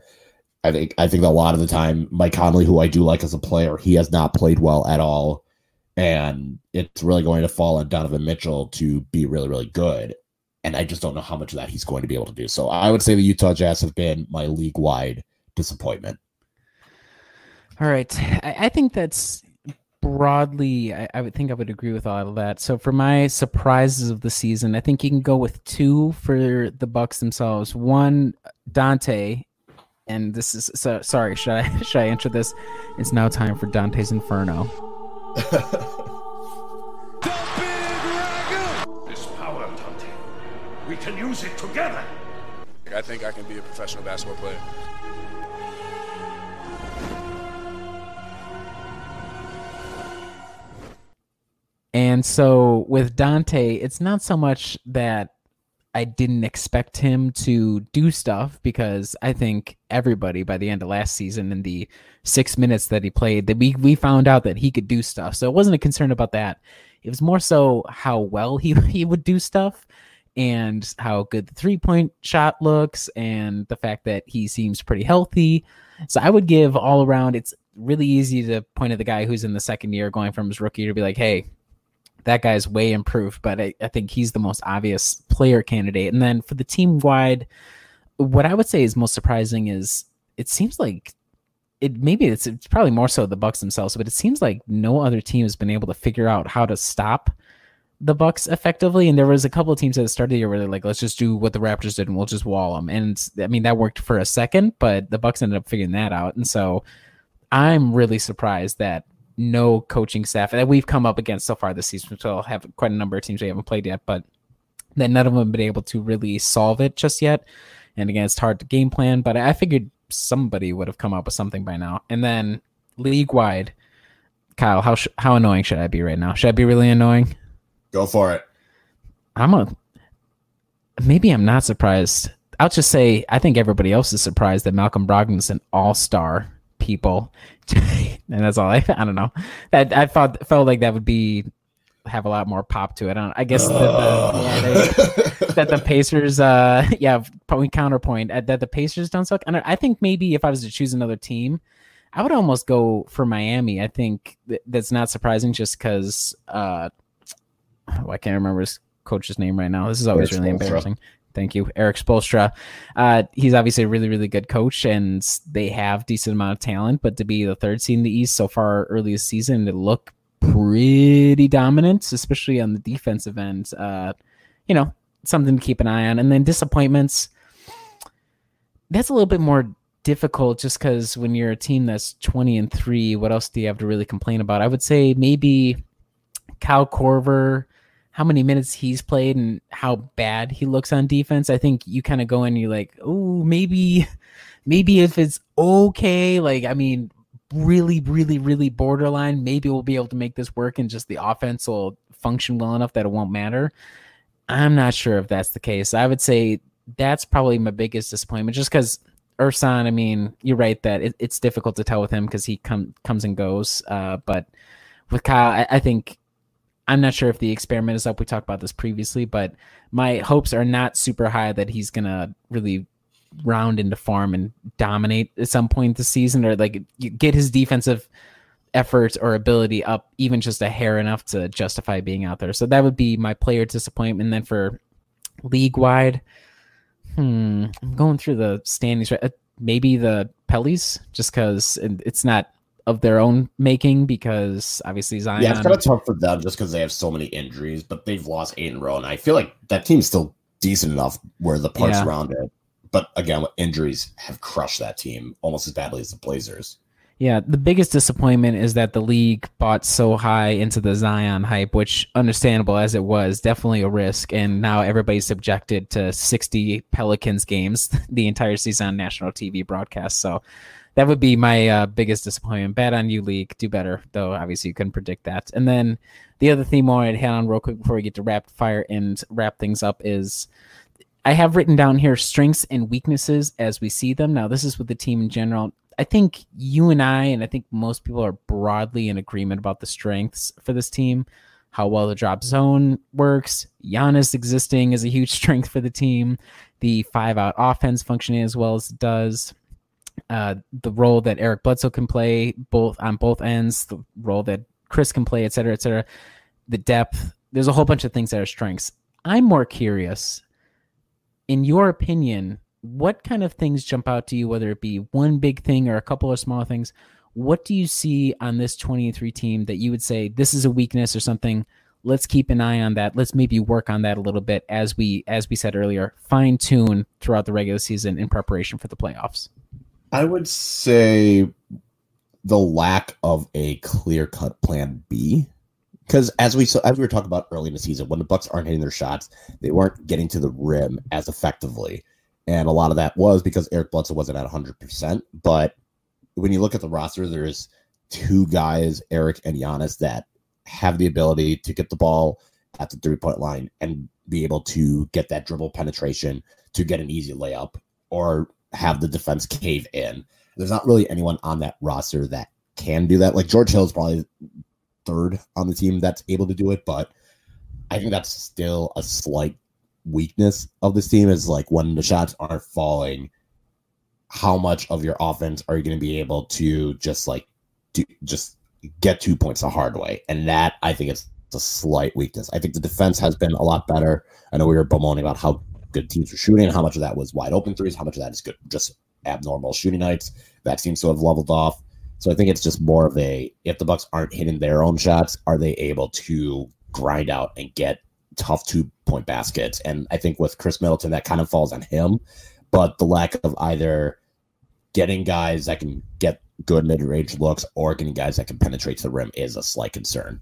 [SPEAKER 3] I think I think a lot of the time Mike Conley, who I do like as a player, he has not played well at all, and it's really going to fall on Donovan Mitchell to be really really good. And I just don't know how much of that he's going to be able to do. So I would say the Utah Jazz have been my league wide disappointment.
[SPEAKER 4] All right, I, I think that's broadly. I, I would think I would agree with all of that. So for my surprises of the season, I think you can go with two for the Bucks themselves. One, Donte and this is so sorry. Should I should I enter this? It's now time for Dante's Inferno.
[SPEAKER 8] We can use it together.
[SPEAKER 9] I think I can be a professional basketball player.
[SPEAKER 4] And so with Donte, it's not so much that I didn't expect him to do stuff because I think everybody by the end of last season in the six minutes that he played that we we found out that he could do stuff. So it wasn't a concern about that. It was more so how well he he would do stuff and how good the three point shot looks and the fact that he seems pretty healthy. So I would give all around. It's really easy to point at the guy who's in the second year going from his rookie to be like, hey, that guy's way improved, but I, I think he's the most obvious player candidate. And then for the team wide, what I would say is most surprising is it seems like it maybe it's, it's probably more so the Bucks themselves, but it seems like no other team has been able to figure out how to stop the Bucks effectively. And there was a couple of teams at the start of the year where they're like, let's just do what the Raptors did and we'll just wall them. And I mean that worked for a second, but the Bucks ended up figuring that out. And so I'm really surprised that no coaching staff that we've come up against so far this season. So I'll have quite a number of teams we haven't played yet, but that none of them have been able to really solve it just yet. And again, it's hard to game plan, but I figured somebody would have come up with something by now. And then league wide, Kyle, how sh- how annoying should I be right now? Should I be really annoying?
[SPEAKER 3] Go for it.
[SPEAKER 4] I'm a maybe I'm not surprised. I'll just say I think everybody else is surprised that Malcolm Brogdon's an all star people, and that's all. I I don't know. That I thought felt like that would be have a lot more pop to it. I, don't, I guess that the, yeah, they, that the Pacers, uh, yeah, point counterpoint uh, that the Pacers don't suck. And I think maybe if I was to choose another team, I would almost go for Miami. I think th- that's not surprising, just because uh, oh, I can't remember his coach's name right now. This is always really embarrassing. Thank you, Erik Spoelstra. Uh, he's obviously a really, really good coach, and they have decent amount of talent. But to be the third seed in the East so far early this season, to look pretty dominant, especially on the defensive end. Uh, you know, something to keep an eye on. And then disappointments. That's a little bit more difficult just because when you're a team that's 20 and 3, what else do you have to really complain about? I would say maybe Kyle Korver how many minutes he's played and how bad he looks on defense, I think you kind of go in and you're like, oh, maybe, maybe if it's okay, like, I mean, really, really, really borderline, maybe we'll be able to make this work and just the offense will function well enough that it won't matter. I'm not sure if that's the case. I would say that's probably my biggest disappointment just because Ersan, I mean, you're right that it, it's difficult to tell with him because he come, comes and goes. Uh, but with Kyle, I, I think I'm not sure if the experiment is up. We talked about this previously, but my hopes are not super high that he's gonna really round into farm and dominate at some point this season, or like get his defensive effort or ability up even just a hair enough to justify being out there. So that would be my player disappointment. And then for league wide, hmm, I'm going through the standings right. Uh, maybe the Pellies, just because it's not of their own making because obviously Zion.
[SPEAKER 3] Yeah, it's kind of tough for them just because they have so many injuries, but they've lost eight in a row, and I feel like that team's still decent enough where the parts yeah. around it. But again, injuries have crushed that team almost as badly as the Blazers.
[SPEAKER 4] Yeah, the biggest disappointment is that the league bought so high into the Zion hype, which, understandable as it was, definitely a risk. And now everybody's subjected to 60 Pelicans games the entire season on national TV broadcast. So that would be my uh, biggest disappointment. Bad on you, league. Do better, though. Obviously, you couldn't predict that. And then the other theme I wanted to hit on real quick before we get to rapid fire and wrap things up is I have written down here strengths and weaknesses as we see them. Now, this is with the team in general. I think you and I, and I think most people are broadly in agreement about the strengths for this team. how well the drop zone works. Giannis existing is a huge strength for the team. The five out offense functioning as well as it does. Uh, the role that Eric Bledsoe can play both on both ends, the role that Khris can play, et cetera, et cetera. The depth. There's a whole bunch of things that are strengths. I'm more curious, in your opinion, what kind of things jump out to you, whether it be one big thing or a couple of small things? What do you see on this 23 team that you would say this is a weakness or something? Let's keep an eye on that. Let's maybe work on that a little bit as we, as we said earlier, fine tune throughout the regular season in preparation for the playoffs.
[SPEAKER 3] I would say the lack of a clear cut plan B. Because as we saw, as we were talking about early in the season, when the Bucks aren't hitting their shots, they weren't getting to the rim as effectively, and a lot of that was because Eric Bledsoe wasn't at 100. percent But when you look at the roster, there's two guys, Eric and Giannis, that have the ability to get the ball at the three point line and be able to get that dribble penetration to get an easy layup or have the defense cave in. There's not really anyone on that roster that can do that. Like George Hill is probably third on the team that's able to do it, but I think that's still a slight weakness of this team is like when the shots aren't falling, how much of your offense are you going to be able to just like do, just get two points the hard way? And that I think is a slight weakness. I think the defense has been a lot better. I know we were bemoaning about how good teams were shooting, how much of that was wide open threes, how much of that is good just abnormal shooting nights. That seems to have leveled off. So I think it's just more of a if the Bucks aren't hitting their own shots, are they able to grind out and get tough two point baskets? And I think with Khris Middleton, that kind of falls on him. But the lack of either getting guys that can get good mid range looks or getting guys that can penetrate to the rim is a slight concern.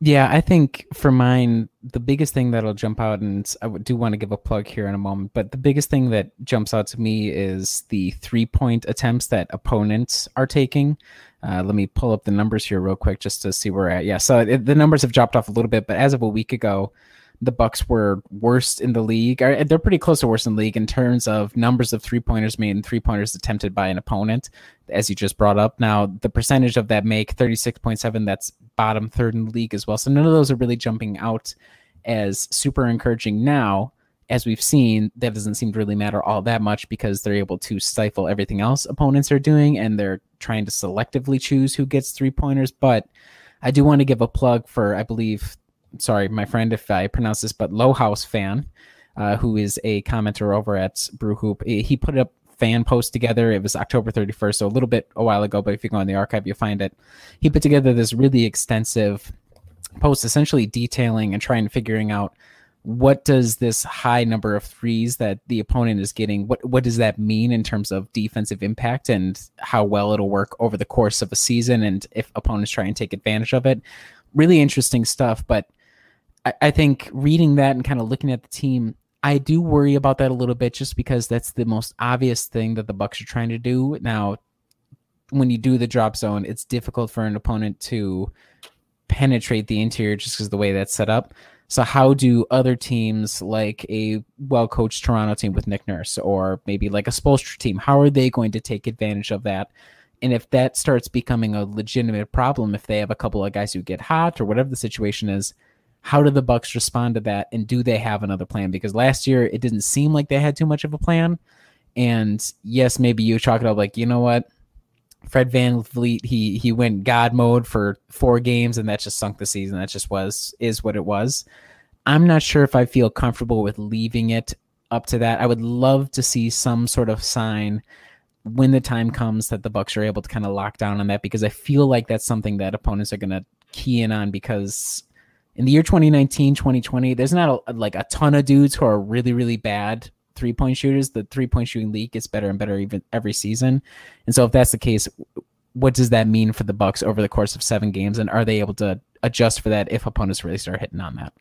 [SPEAKER 4] Yeah, I think for mine, the biggest thing that'll jump out, and I do want to give a plug here in a moment, but the biggest thing that jumps out to me is the three point attempts that opponents are taking. Uh, let me pull up the numbers here real quick just to see where we're at. Yeah, so it, the numbers have dropped off a little bit, but as of a week ago, the Bucks were worst in the league. They're pretty close to worst in the league in terms of numbers of three pointers made and three pointers attempted by an opponent, as you just brought up. Now, the percentage of that make 36.7, that's bottom third in the league as well. So none of those are really jumping out as super encouraging now. As we've seen, that doesn't seem to really matter all that much because they're able to stifle everything else opponents are doing and they're trying to selectively choose who gets three pointers. But I do want to give a plug for, I believe, sorry, my friend, if I pronounce this, but Low House fan, uh, who is a commenter over at Brew Hoop. He put up fan post together. It was October 31st, so a little bit a while ago, but if you go in the archive, you'll find it. He put together this really extensive post essentially detailing and trying to figuring out what does this high number of threes that the opponent is getting what what does that mean in terms of defensive impact and how well it'll work over the course of a season and if opponents try and take advantage of it really interesting stuff but I, I think reading that and kind of looking at the team, I do worry about that a little bit just because that's the most obvious thing that the Bucks are trying to do. Now, when you do the drop zone, it's difficult for an opponent to penetrate the interior just because the way that's set up. So how do other teams like a well-coached Toronto team with Nick Nurse or maybe like a Spoelstra team, how are they going to take advantage of that? And if that starts becoming a legitimate problem, if they have a couple of guys who get hot or whatever the situation is, how do the Bucks respond to that, and do they have another plan? Because last year it didn't seem like they had too much of a plan. And yes, maybe you chalk it up like, you know what? Fred VanVleet, he he went God mode for four games and that just sunk the season. That just was is what it was. I'm not sure if I feel comfortable with leaving it up to that. I would love to see some sort of sign when the time comes that the Bucks are able to kind of lock down on that because I feel like that's something that opponents are going to key in on because in the year 2019 2020 there's not a, like a ton of dudes who are really really bad three point shooters. The three point shooting league gets better and better even every season. And so if that's the case what does that mean for the bucks over the course of seven games? And are they able to adjust for that if opponents really start hitting on that?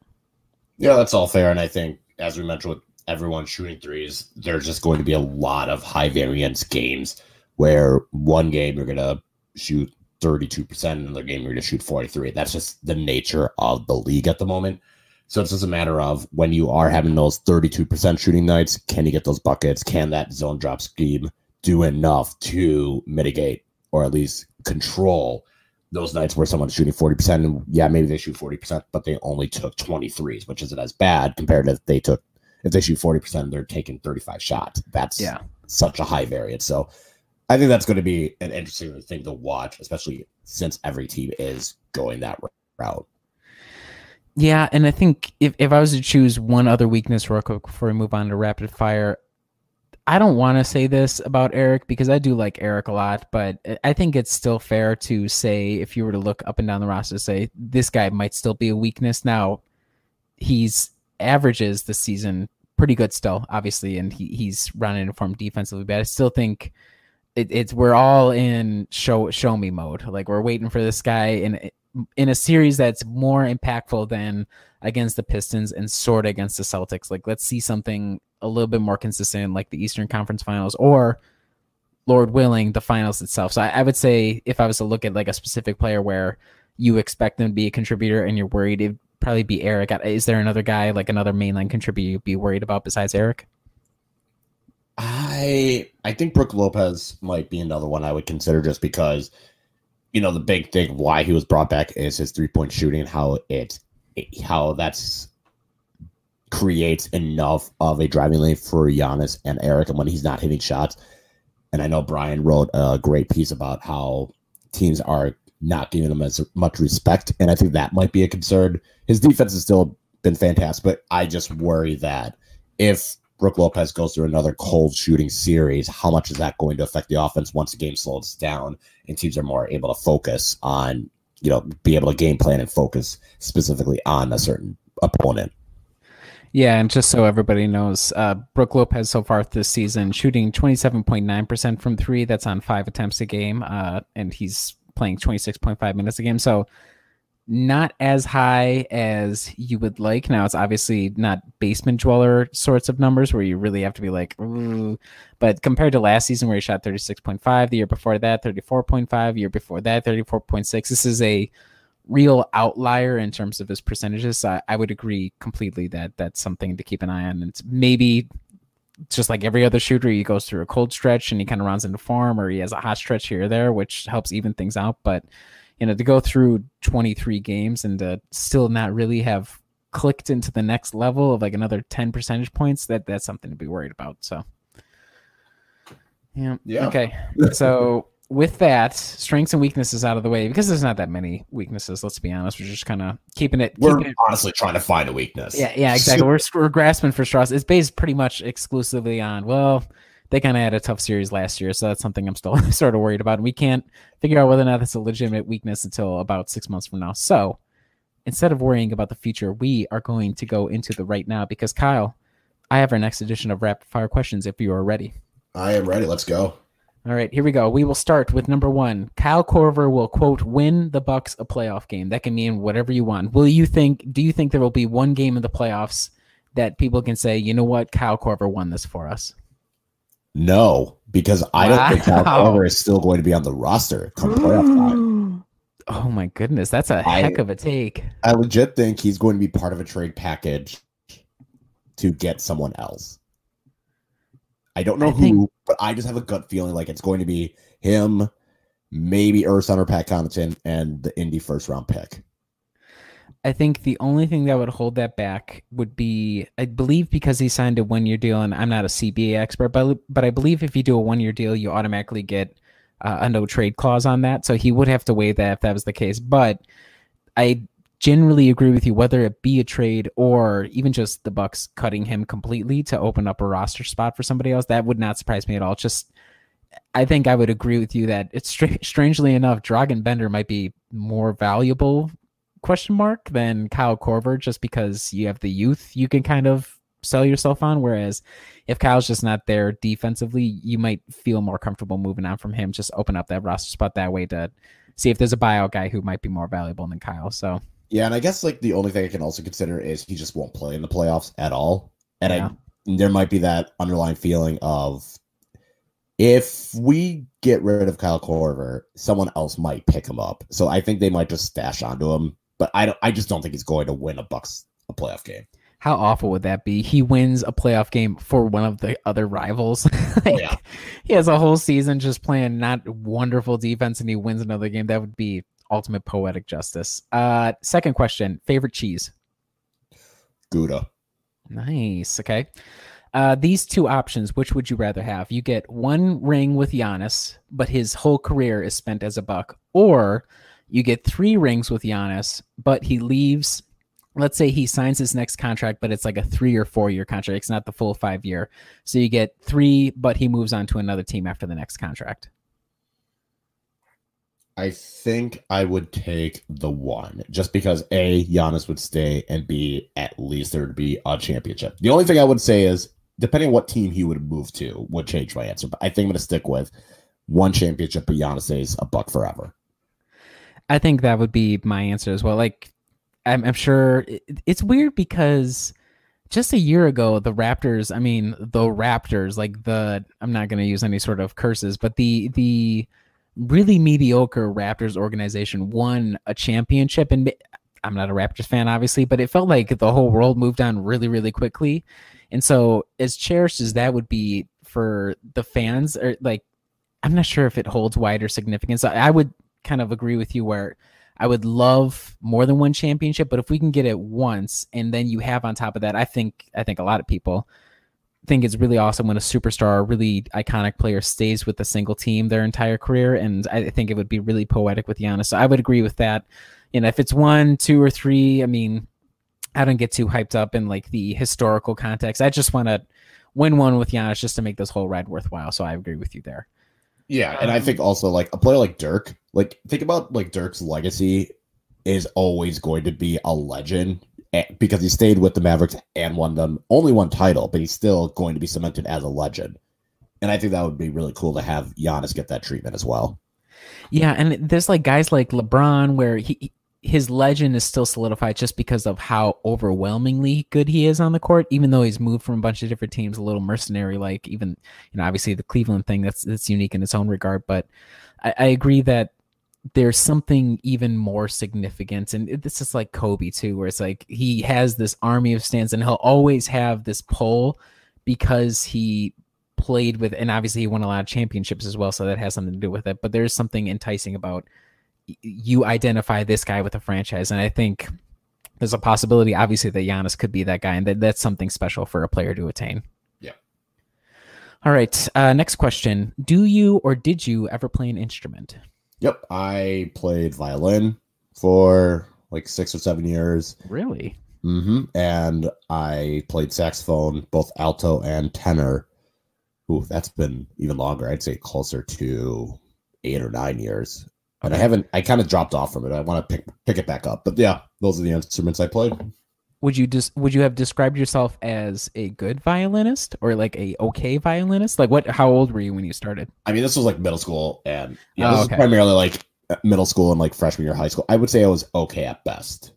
[SPEAKER 3] Yeah that's all fair. And i think as we mentioned with everyone shooting threes there's just going to be a lot of high variance games where one game you're going to shoot 32% in another game, you're going to shoot 43. That's just the nature of the league at the moment. So it's just a matter of when you are having those 32% shooting nights, can you get those buckets? Can that zone drop scheme do enough to mitigate or at least control those nights where someone's shooting 40% and yeah, maybe they shoot 40%, but they only took 23s, which isn't as bad compared to if they took if they shoot 40%, they're taking 35 shots. That's
[SPEAKER 4] Yeah.
[SPEAKER 3] such a high variance. So I think that's going to be an interesting thing to watch, especially since every team is going that route.
[SPEAKER 4] Yeah, and I think if, if I was to choose one other weakness real quick before we move on to rapid fire, I don't want to say this about Eric because I do like Eric a lot, but I think it's still fair to say if you were to look up and down the roster, say this guy might still be a weakness. Now, he's averages this season pretty good still, obviously, and he, he's running from defensively, but I still think it, it's we're all in show show me mode. Like we're waiting for this guy in in a series that's more impactful than against the Pistons and sort of against the Celtics. Like let's see something a little bit more consistent, like the Eastern Conference Finals, or Lord willing, the finals itself. So I, I would say if I was to look at like a specific player where you expect them to be a contributor and you're worried, it'd probably be Eric. Is there another guy like another mainline contributor you'd be worried about besides Eric?
[SPEAKER 3] I I think Brook Lopez might be another one I would consider just because you know the big thing why he was brought back is his three point shooting and how it, how that's creates enough of a driving lane for Giannis and Eric and when he's not hitting shots. And I know Brian wrote a great piece about how teams are not giving him as much respect. And I think that might be a concern. His defense has still been fantastic, but I just worry that if Brook Lopez goes through another cold shooting series, how much is that going to affect the offense once the game slows down and teams are more able to focus on, you know, be able to game plan and focus specifically on a certain opponent?
[SPEAKER 4] Yeah, and just so everybody knows, uh, Brook Lopez so far this season shooting 27.9% from three. That's on five attempts a game. Uh, and he's playing 26.5 minutes a game. So not as high as you would like. Now it's obviously not basement dweller sorts of numbers where you really have to be like, Ooh. but compared to last season where he shot 36.5, the year before that 34.5, year before that 34.6. This is a real outlier in terms of his percentages. So I, I would agree completely that that's something to keep an eye on. And maybe just like every other shooter, he goes through a cold stretch and he kind of runs into form, or he has a hot stretch here or there, which helps even things out. But you know, to go through 23 games and to still not really have clicked into the next level of like another 10 percentage points, that that's something to be worried about. So, yeah,
[SPEAKER 3] Yeah.
[SPEAKER 4] Okay, so with that, strengths and weaknesses out of the way because there's not that many weaknesses. Let's be honest, we're just kind of keeping it.
[SPEAKER 3] We're
[SPEAKER 4] keeping it
[SPEAKER 3] honestly trying to find a weakness.
[SPEAKER 4] yeah, yeah, exactly. We're, we're grasping for straws. It's based pretty much exclusively on, well, they kind of had a tough series last year, so that's something I'm still sort of worried about. And we can't figure out whether or not that's a legitimate weakness until about six months from now. So instead of worrying about the future, we are going to go into the right now because, Kyle, I have our next edition of Rapid Fire Questions if you are ready.
[SPEAKER 3] I am ready. Let's go.
[SPEAKER 4] All right, here we go. We will start with number one. Kyle Korver will quote win the Bucks a playoff game. That can mean whatever you want. Will you think? Do you think there will be one game in the playoffs that people can say, you know what, Kyle Korver won this for us?
[SPEAKER 3] No, because I don't think Kyle
[SPEAKER 4] Wow.
[SPEAKER 3] Is still going to be on the roster come playoff time.
[SPEAKER 4] Oh my goodness, that's a
[SPEAKER 3] I-
[SPEAKER 4] heck of a take.
[SPEAKER 3] I legit think he's going to be part of a trade package to get someone else. I don't know
[SPEAKER 4] I
[SPEAKER 3] who,
[SPEAKER 4] think-
[SPEAKER 3] but I just have a gut feeling like it's going to be him, maybe Ersan or Pat Connaughton, and the Indy first round pick.
[SPEAKER 4] I think the only thing that would hold that back would be, I believe, because he signed a one year deal, and I'm not a CBA expert, but but I believe if you do a one year deal, you automatically get uh, a no trade clause on that. So he would have to waive that if that was the case. But I generally agree with you, whether it be a trade or even just the Bucks cutting him completely to open up a roster spot for somebody else, that would not surprise me at all. Just I think I would agree with you that it's str- strangely enough, Dragan Bender might be more valuable question mark than Kyle Korver just because you have the youth you can kind of sell yourself on. Whereas if Kyle's just not there defensively, you might feel more comfortable moving on from him. Just open up that roster spot that way to see if there's a buyout guy who might be more valuable than Kyle. So
[SPEAKER 3] Yeah, and I guess like the only thing I can also consider is he just won't play in the playoffs at all. And
[SPEAKER 4] Yeah.
[SPEAKER 3] I there might be that underlying feeling of if we get rid of Kyle Korver, someone else might pick him up. So I think they might just stash onto him. But I don't I just don't think he's going to win a Bucks a playoff game.
[SPEAKER 4] how awful would that be? He wins a playoff game for one of the other rivals. like,
[SPEAKER 3] yeah.
[SPEAKER 4] He has a whole season just playing not wonderful defense and he wins another game. That would be ultimate poetic justice. Uh, second question: favorite cheese?
[SPEAKER 3] Gouda.
[SPEAKER 4] Nice. Okay. Uh, these two options, which would you rather have? You get one ring with Giannis, but his whole career is spent as a buck, or you get three rings with Giannis, but he leaves. Let's say he signs his next contract, but it's like a three or four year contract. It's not the full five year. So you get three, but he moves on to another team after the next contract.
[SPEAKER 3] I think I would take the one just because A, Giannis would stay, and B, at least there would be a championship. The only thing I would say is, depending on what team he would move to, would change my answer. But I think I'm going to stick with one championship, but Giannis stays a buck forever.
[SPEAKER 4] I think that would be my answer as well. Like, I'm, I'm sure it, it's weird because just a year ago, the Raptors, I mean, the Raptors, like the, I'm not going to use any sort of curses, but the, the, really mediocre Raptors organization won a championship. And I'm not a Raptors fan, obviously, but it felt like the whole world moved on really, really quickly. And so, as cherished as that would be for the fans, or like, I'm not sure if it holds wider significance. I would kind of agree with you where I would love more than one championship, but if we can get it once and then you have on top of that, I think I think a lot of people think it's really awesome when a superstar, a really iconic player stays with a single team their entire career. And I think it would be really poetic with Giannis. So I would agree with that. You know, if it's one, two, or three, I mean, I don't get too hyped up in like the historical context. I just want to win one with Giannis just to make this whole ride worthwhile. So I agree with you there.
[SPEAKER 3] Yeah, and I think also like a player like Dirk, like think about like Dirk's legacy is always going to be a legend eh, because he stayed with the Mavericks and won them only one title, but he's still going to be cemented as a legend. And I think that would be really cool to have Giannis get that treatment as well.
[SPEAKER 4] Yeah, and there's like guys like LeBron where he his legend is still solidified just because of how overwhelmingly good he is on the court, even though he's moved from a bunch of different teams, a little mercenary, like even, you know, obviously the Cleveland thing that's that's unique in its own regard. But I, I agree that there's something even more significant. And this is like Kobe too, where it's like he has this army of stands and he'll always have this pull because he played with and obviously he won a lot of championships as well, so that has something to do with it. But there's something enticing about you identify this guy with a franchise. And I think there's a possibility, obviously, that Giannis could be that guy, and that, that's something special for a player to attain.
[SPEAKER 3] Yeah.
[SPEAKER 4] All right. Uh, next question: Do you or did you ever play an instrument?
[SPEAKER 3] Yep, I played violin for like six or seven years.
[SPEAKER 4] Really?
[SPEAKER 3] Mm-hmm. And I played saxophone, both alto and tenor. Ooh, that's been even longer. I'd say closer to eight or nine years. And I haven't. I kind of dropped off from it. I want to pick pick it back up. But yeah, those are the instruments I played.
[SPEAKER 4] Would you just would you have described yourself as a good violinist or like a okay violinist? Like what? How old were you when you started?
[SPEAKER 3] I mean, this was like middle school, and yeah,
[SPEAKER 4] Oh,
[SPEAKER 3] this
[SPEAKER 4] okay.
[SPEAKER 3] is primarily like uh, middle school and like freshman year high school. I would say I was okay at best.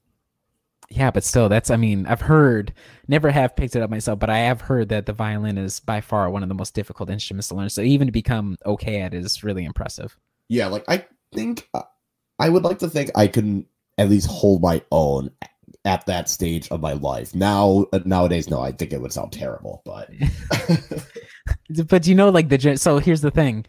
[SPEAKER 4] Yeah, but still, that's I mean, I've heard, never have picked it up myself, but I have heard that the violin is by far one of the most difficult instruments to learn. So even to become okay at it is really impressive.
[SPEAKER 3] Yeah, like I think uh, I would like to think I can at least hold my own at that stage of my life. Now, uh, nowadays, no, I think it would sound terrible, but
[SPEAKER 4] but you know, like the so here's the thing.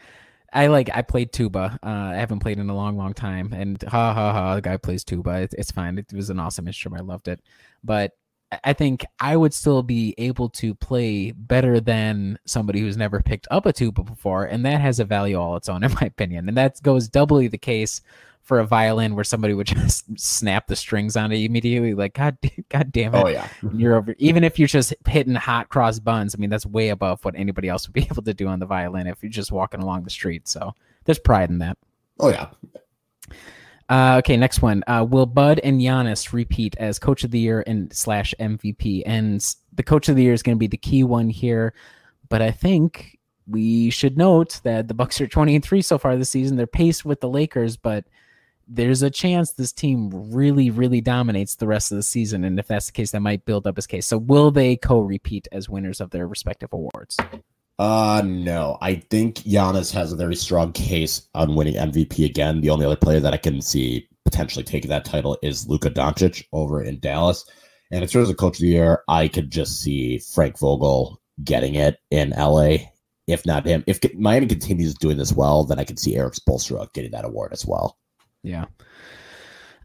[SPEAKER 4] I like I played tuba. Uh, I haven't played in a long, long time, and ha ha ha, the guy plays tuba. It, it's fine. It was an awesome instrument. I loved it, but I- think I would still be able to play better than somebody who's never picked up a tuba before, and that has a value all its own, in my opinion. And that goes doubly the case for a violin, where somebody would just snap the strings on it immediately. Like God, God damn it!
[SPEAKER 3] oh yeah,
[SPEAKER 4] you're over even if you're just hitting hot cross buns i mean that's way above what anybody else would be able to do on the violin if you're just walking along the street so there's pride in that
[SPEAKER 3] oh yeah.
[SPEAKER 4] Uh, okay next one uh, will bud and Giannis repeat as coach of the year and slash mvp and the coach of the year is going to be the key one here but i think we should note that the bucks are 20 and 3 so far this season they're paced with the lakers but there's a chance this team really, really dominates the rest of the season. And if that's the case, that might build up his case. So will they co-repeat as winners of their respective awards?
[SPEAKER 3] Uh no. I think Giannis has a very strong case on winning MVP again. The only other player that I can see potentially taking that title is Luka Doncic over in Dallas. And in terms of coach of the year, I could just see Frank Vogel getting it in LA. If not him, if Miami continues doing this well, then I could see Erik Spoelstra getting that award as well.
[SPEAKER 4] Yeah.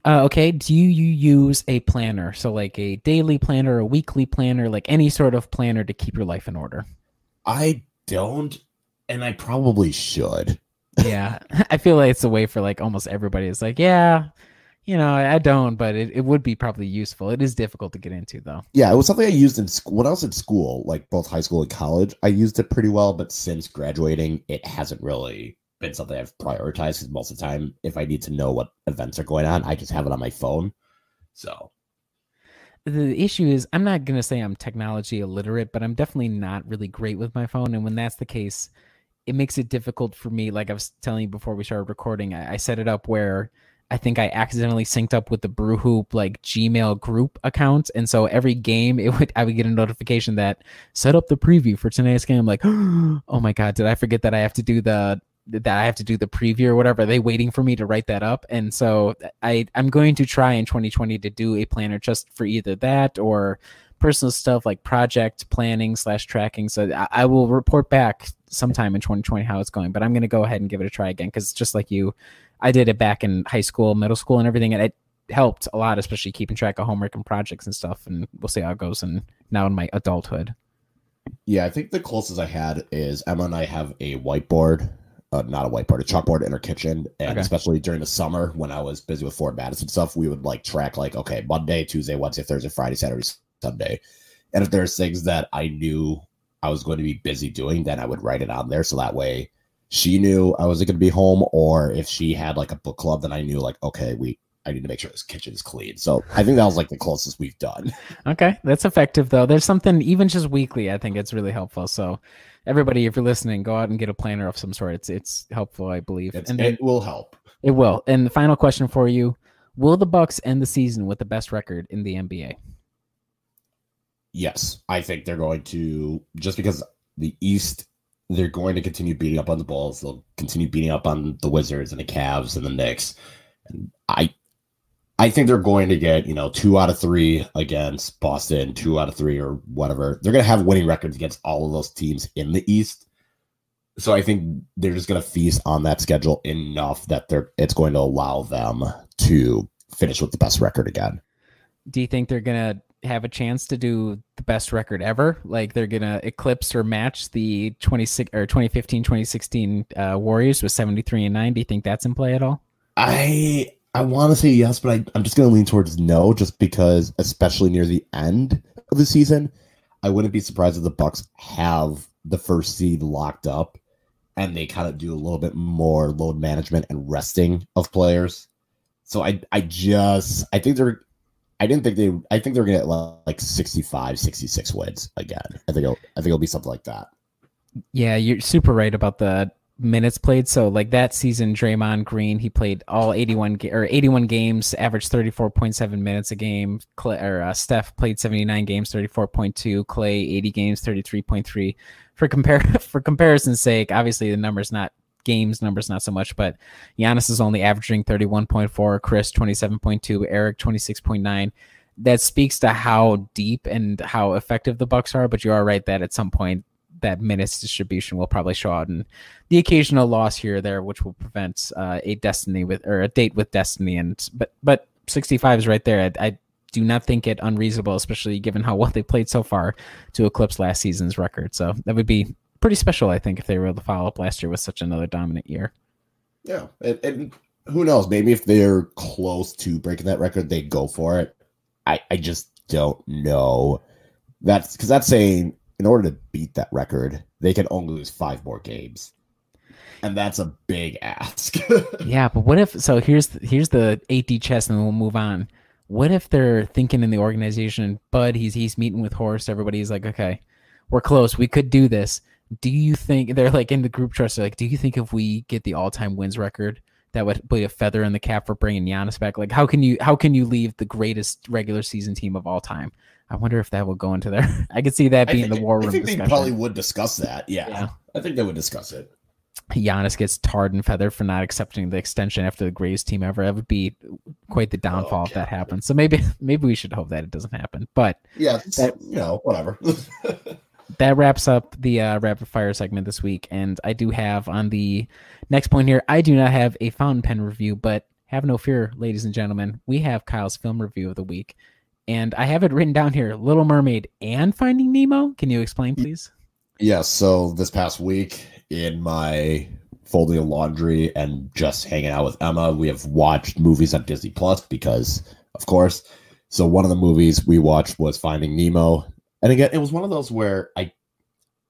[SPEAKER 4] Uh, okay. Do you use a planner? So, like a daily planner, a weekly planner, like any sort of planner to keep your life in order?
[SPEAKER 3] I don't, and I probably should.
[SPEAKER 4] yeah. I feel like it's a way for like almost everybody. It's like, yeah, you know, I don't, but it, it would be probably useful. It is difficult to get into, though.
[SPEAKER 3] Yeah, it was something I used in school when I was in school, like both high school and college. I used it pretty well, but since graduating, it hasn't really been something I've prioritized because most of the time, if I need to know what events are going on, I just have it on my phone. So
[SPEAKER 4] the issue is I'm not gonna say I'm technology illiterate, but I'm definitely not really great with my phone. And when that's the case, it makes it difficult for me. Like I was telling you before we started recording, I, I set it up where I think I accidentally synced up with the Brew Hoop like Gmail group account, and so every game it would I would get a notification that set up the preview for tonight's game. I'm like, oh my god, did I forget that I have to do the that I have to do the preview or whatever. Are they waiting for me to write that up? And so I I'm going to try in 2020 to do a planner just for either that or personal stuff like project planning slash tracking. So I, I will report back sometime in 2020 how it's going. But I'm going to go ahead and give it a try again because just like you, I did it back in high school, middle school, and everything, and it helped a lot, especially keeping track of homework and projects and stuff. And we'll see how it goes. And now in my adulthood.
[SPEAKER 3] Yeah, I think the closest I had is Emma and I have a whiteboard uh, not a whiteboard, a chalkboard in our kitchen. And okay. especially during the summer when I was busy with Fort Madison stuff, we would like track like, okay, Monday, Tuesday, Wednesday, Thursday, Friday, Saturday, Sunday. And if there's things that I knew I was going to be busy doing, then I would write it on there. So that way she knew I wasn't going to be home. Or if she had like a book club, then I knew like, okay, we, I need to make sure this kitchen is clean. So I think that was like the closest we've done.
[SPEAKER 4] Okay. That's effective though. There's something even just weekly, I think it's really helpful. So everybody, if you're listening, go out and get a planner of some sort. It's it's helpful, I believe.
[SPEAKER 3] It's, and it will help.
[SPEAKER 4] It will. And the final question for you: Will the Bucks end the season with the best record in the NBA?
[SPEAKER 3] Yes, I think they're going to. Just because the East, they're going to continue beating up on the Bulls. They'll continue beating up on the Wizards and the Cavs and the Knicks. And I I think they're going to get, you know, two out of three against Boston, two out of three or whatever. They're going to have winning records against all of those teams in the East. So I think they're just going to feast on that schedule enough that they're it's going to allow them to finish with the best record again.
[SPEAKER 4] Do you think they're going to have a chance to do the best record ever? Like they're going to eclipse or match the 26 or 2015 2016 uh, Warriors with 73 and 9? Do you think that's in play at all?
[SPEAKER 3] I I want to say yes, but I, I'm just going to lean towards no, just because, especially near the end of the season, I wouldn't be surprised if the Bucks have the first seed locked up, and they kind of do a little bit more load management and resting of players. So I, I just, I think they're, I didn't think they, I think they're going to get like 65, 66 wins again. I think it'll, I think it'll be something like that.
[SPEAKER 4] Yeah, you're super right about the minutes played. So like that season, Draymond Green, he played all 81 ga- or 81 games, averaged 34.7 minutes a game. Clay, or uh, Steph played 79 games, 34.2. Clay 80 games, 33.3. For compare for comparison's sake, obviously the numbers not games numbers not so much, but Giannis is only averaging 31.4, Khris 27.2, Eric 26.9. That speaks to how deep and how effective the Bucks are. But you are right that at some point that minutes distribution will probably show out, and the occasional loss here or there, which will prevent uh, a destiny with or a date with destiny. And but but 65 is right there. I, I do not think it unreasonable, especially given how well they played so far, to eclipse last season's record. So that would be pretty special, I think, if they were able to follow up last year with such another dominant year.
[SPEAKER 3] Yeah, and, and who knows? Maybe if they're close to breaking that record, they go for it. I I just don't know. That's because that's saying in order to beat that record, they can only lose five more games. And that's a big ask.
[SPEAKER 4] yeah, but what if so here's here's the 8D chess and we'll move on. What if they're thinking in the organization, Bud, he's he's meeting with Horst, everybody's like, okay, we're close, we could do this. Do you think they're like in the group trust? They're like, do you think if we get the all-time wins record, that would be a feather in the cap for bringing Giannis back? Like, how can you how can you leave the greatest regular season team of all time I wonder if that will go into there. I could see that being the war room. I think
[SPEAKER 3] discussion. they probably would discuss that. Yeah, yeah, I think they would discuss it.
[SPEAKER 4] Giannis gets tarred and feathered for not accepting the extension after the greatest team ever. That would be quite the downfall oh, if that happens. So maybe maybe we should hope that it doesn't happen. But
[SPEAKER 3] yeah, that, you know, whatever.
[SPEAKER 4] that wraps up the uh, rapid fire segment this week. And I do have on the next point here, I do not have a fountain pen review, but have no fear, ladies and gentlemen. We have Kyle's film review of the week, and I have it written down here: Little Mermaid and Finding Nemo. Can you explain, please?
[SPEAKER 3] Yes. So this past week, in my folding of laundry and just hanging out with Emma, we have watched movies on Disney Plus because, of course. So one of the movies we watched was Finding Nemo, and again, it was one of those where I,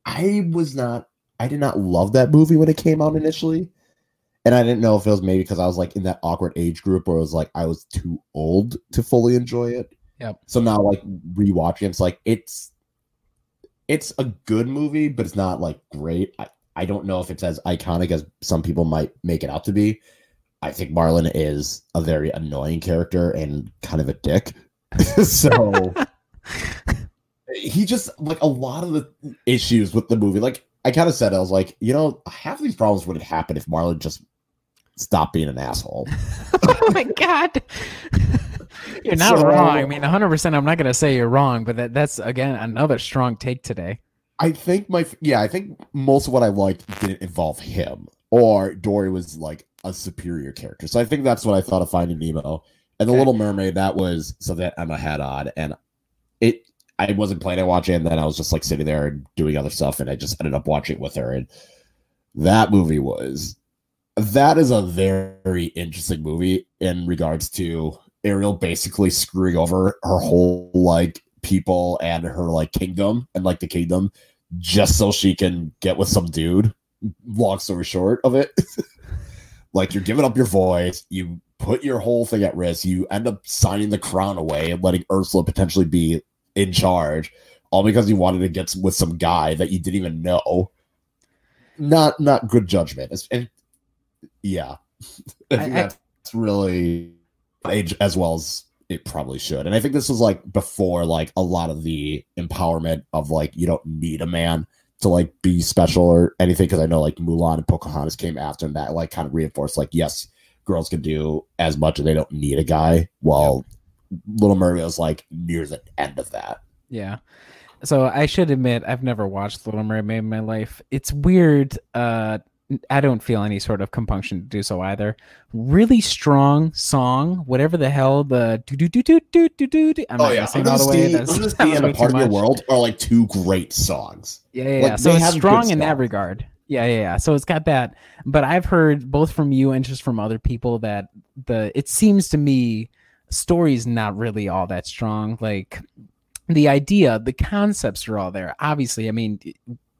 [SPEAKER 3] I was not, I did not love that movie when it came out initially, and I didn't know if it was maybe because I was like in that awkward age group where it was like I was too old to fully enjoy it.
[SPEAKER 4] Yep.
[SPEAKER 3] So now, like rewatching, it's like it's it's a good movie, but it's not like great. I, I don't know if it's as iconic as some people might make it out to be. I think Marlin is a very annoying character and kind of a dick. so he just like a lot of the issues with the movie. Like I kind of said, I was like, you know, half of these problems wouldn't happen if Marlin just stopped being an asshole.
[SPEAKER 4] oh my god. You're not
[SPEAKER 3] So-
[SPEAKER 4] wrong. I mean, 100%. I'm not going to say you're wrong, but that, that's again another strong take today.
[SPEAKER 3] I think my yeah, I think most of what I liked didn't involve him or Dory was like a superior character. So I think that's what I thought of Finding Nemo and the
[SPEAKER 4] Okay.
[SPEAKER 3] Little Mermaid. That was so that Emma had on, and it. I wasn't planning on watching, it, and then I was just like sitting there and doing other stuff, and I just ended up watching it with her. And that movie was that is a very interesting movie in regards to Ariel basically screwing over her whole like people and her like kingdom and like the kingdom just so she can get with some dude. Long story short of it, like you're giving up your voice, you put your whole thing at risk, you end up signing the crown away and letting Ursula potentially be in charge, all because you wanted to get with some guy that you didn't even know. Not not good judgment. It's, and yeah, I
[SPEAKER 4] I-
[SPEAKER 3] that's really age as well as it probably should. And I think this was like before like a lot of the empowerment of like you don't need a man to like be special or anything because I know like Mulan and Pocahontas came after and that like kind of reinforced like yes girls can do as much and they don't need a guy while Little Mermaid was like near the end of that.
[SPEAKER 4] Yeah. So I should admit I've never watched Little Mermaid in my life. It's weird. Uh I don't feel any sort of compunction to do so either. Really strong song, whatever the hell the do do do do do do do. do- oh, I'm not gonna sing all the way. That's,
[SPEAKER 3] Under the
[SPEAKER 4] that
[SPEAKER 3] Sea
[SPEAKER 4] was
[SPEAKER 3] and
[SPEAKER 4] way
[SPEAKER 3] a part of your world are like two great songs.
[SPEAKER 4] Yeah, yeah,
[SPEAKER 3] Like,
[SPEAKER 4] yeah. So it's strong in that regard. Yeah, yeah, yeah. So it's got that. But I've heard both from you and just from other people that the it seems to me story's not really all that strong. Like the idea, the concepts are all there. Obviously, I mean,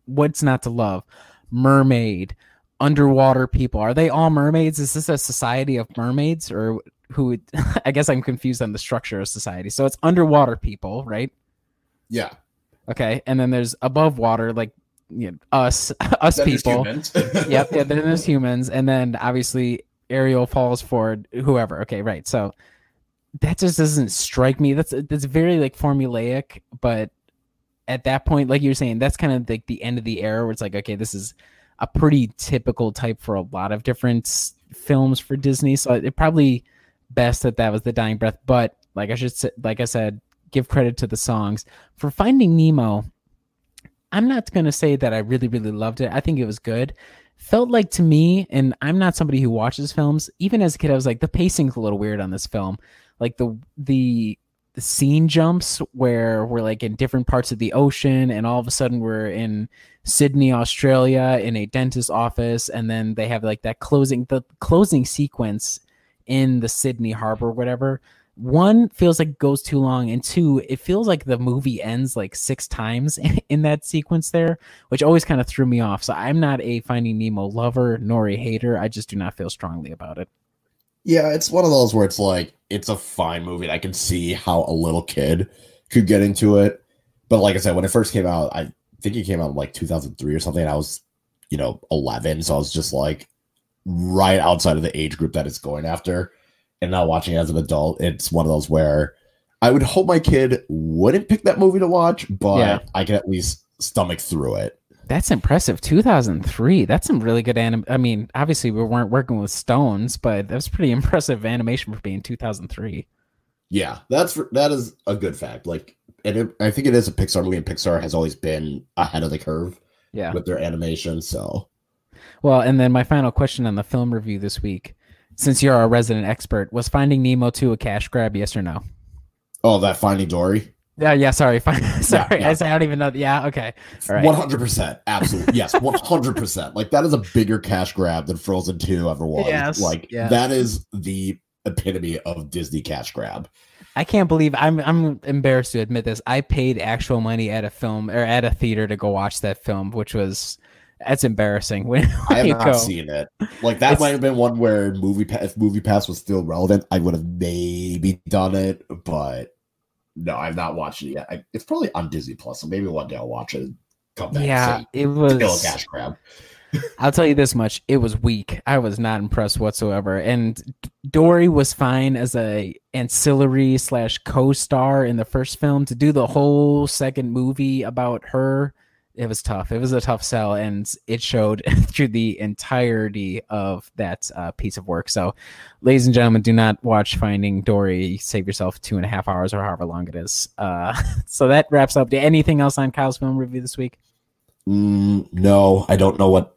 [SPEAKER 4] what's not to love? Mermaid, underwater people. Are they all mermaids? Is this a society of mermaids or who I guess I'm confused on the structure of society. So it's underwater people, right?
[SPEAKER 3] Yeah.
[SPEAKER 4] Okay, and then there's above water, like you know, us, us
[SPEAKER 3] Then
[SPEAKER 4] people. yep, yeah, then there's humans, and then obviously Ariel falls for whoever. Okay, right. So that just doesn't strike me. That's that's very like formulaic, but at that point, like you're saying, that's kind of like the end of the era where it's like, okay, this is a pretty typical type for a lot of different films for Disney. So it probably best that that was the dying breath. But like I should say, like I said, give credit to the songs for Finding Nemo. I'm not gonna say that I really, really loved it. I think it was good. Felt like to me, and I'm not somebody who watches films. Even as a kid, I was like, the pacing's a little weird on this film. Like the the the scene jumps where we're like in different parts of the ocean, and all of a sudden we're in Sydney, Australia, in a dentist office, and then they have like that closing the closing sequence in the Sydney harbor, whatever. One feels like it goes too long, and two, it feels like the movie ends like six times in that sequence there, which always kind of threw me off. So I'm not a Finding Nemo lover nor a hater. I just do not feel strongly about it.
[SPEAKER 3] Yeah, it's one of those where it's like it's a fine movie. I can see how a little kid could get into it. But like I said, when it first came out, I think it came out in like 2003 or something. And I was, you know, 11, so I was just like right outside of the age group that it's going after. And now watching it as an adult, it's one of those where I would hope my kid wouldn't pick that movie to watch, but
[SPEAKER 4] Yeah.
[SPEAKER 3] I can at least stomach through it.
[SPEAKER 4] That's impressive. 2003. That's some really good anim. I mean, obviously we weren't working with stones, but that's pretty impressive animation for being 2003.
[SPEAKER 3] Yeah, that's that is a good fact. Like, and it, I think it is a Pixar movie, and Pixar has always been ahead of the curve
[SPEAKER 4] Yeah.
[SPEAKER 3] with their animation. So,
[SPEAKER 4] Well, and then my final question on the film review this week. Since you're our resident expert, was Finding Nemo 2 a cash grab? Yes or no?
[SPEAKER 3] Oh, that Finding Dory.
[SPEAKER 4] Yeah, yeah. Sorry, sorry.
[SPEAKER 3] yeah.
[SPEAKER 4] I, I don't even know. Yeah, okay. All right.
[SPEAKER 3] One hundred percent, absolutely, yes, one hundred percent. Like that is a bigger cash grab than Frozen Two ever was.
[SPEAKER 4] Yes,
[SPEAKER 3] like
[SPEAKER 4] yeah.
[SPEAKER 3] that is the epitome of Disney cash grab.
[SPEAKER 4] I can't believe I'm I'm embarrassed to admit this. I paid actual money at a film or at a theater to go watch that film, which was that's embarrassing. When,
[SPEAKER 3] I have not
[SPEAKER 4] go.
[SPEAKER 3] seen it. Like that
[SPEAKER 4] It's-
[SPEAKER 3] might have been one where MoviePass, if MoviePass was still relevant, I would have maybe done it, but no, I've not watched it yet. I, it's probably on Disney Plus, so maybe one day I'll watch it. Come back.
[SPEAKER 4] Yeah,
[SPEAKER 3] and
[SPEAKER 4] it
[SPEAKER 3] say, still a
[SPEAKER 4] was.
[SPEAKER 3] cash grab.
[SPEAKER 4] I'll tell you this much: it was weak. I was not impressed whatsoever. And Dory was fine as a ancillary slash co-star in the first film. To do the whole second movie about her, it was tough. It was a tough sell, and it showed through the entirety of that uh, piece of work. So, ladies and gentlemen, do not watch Finding Dory. Save yourself two and a half hours or however long it is. Uh, so that wraps up. Anything else on Kyle's film review this week?
[SPEAKER 3] Mm, no, I don't know what.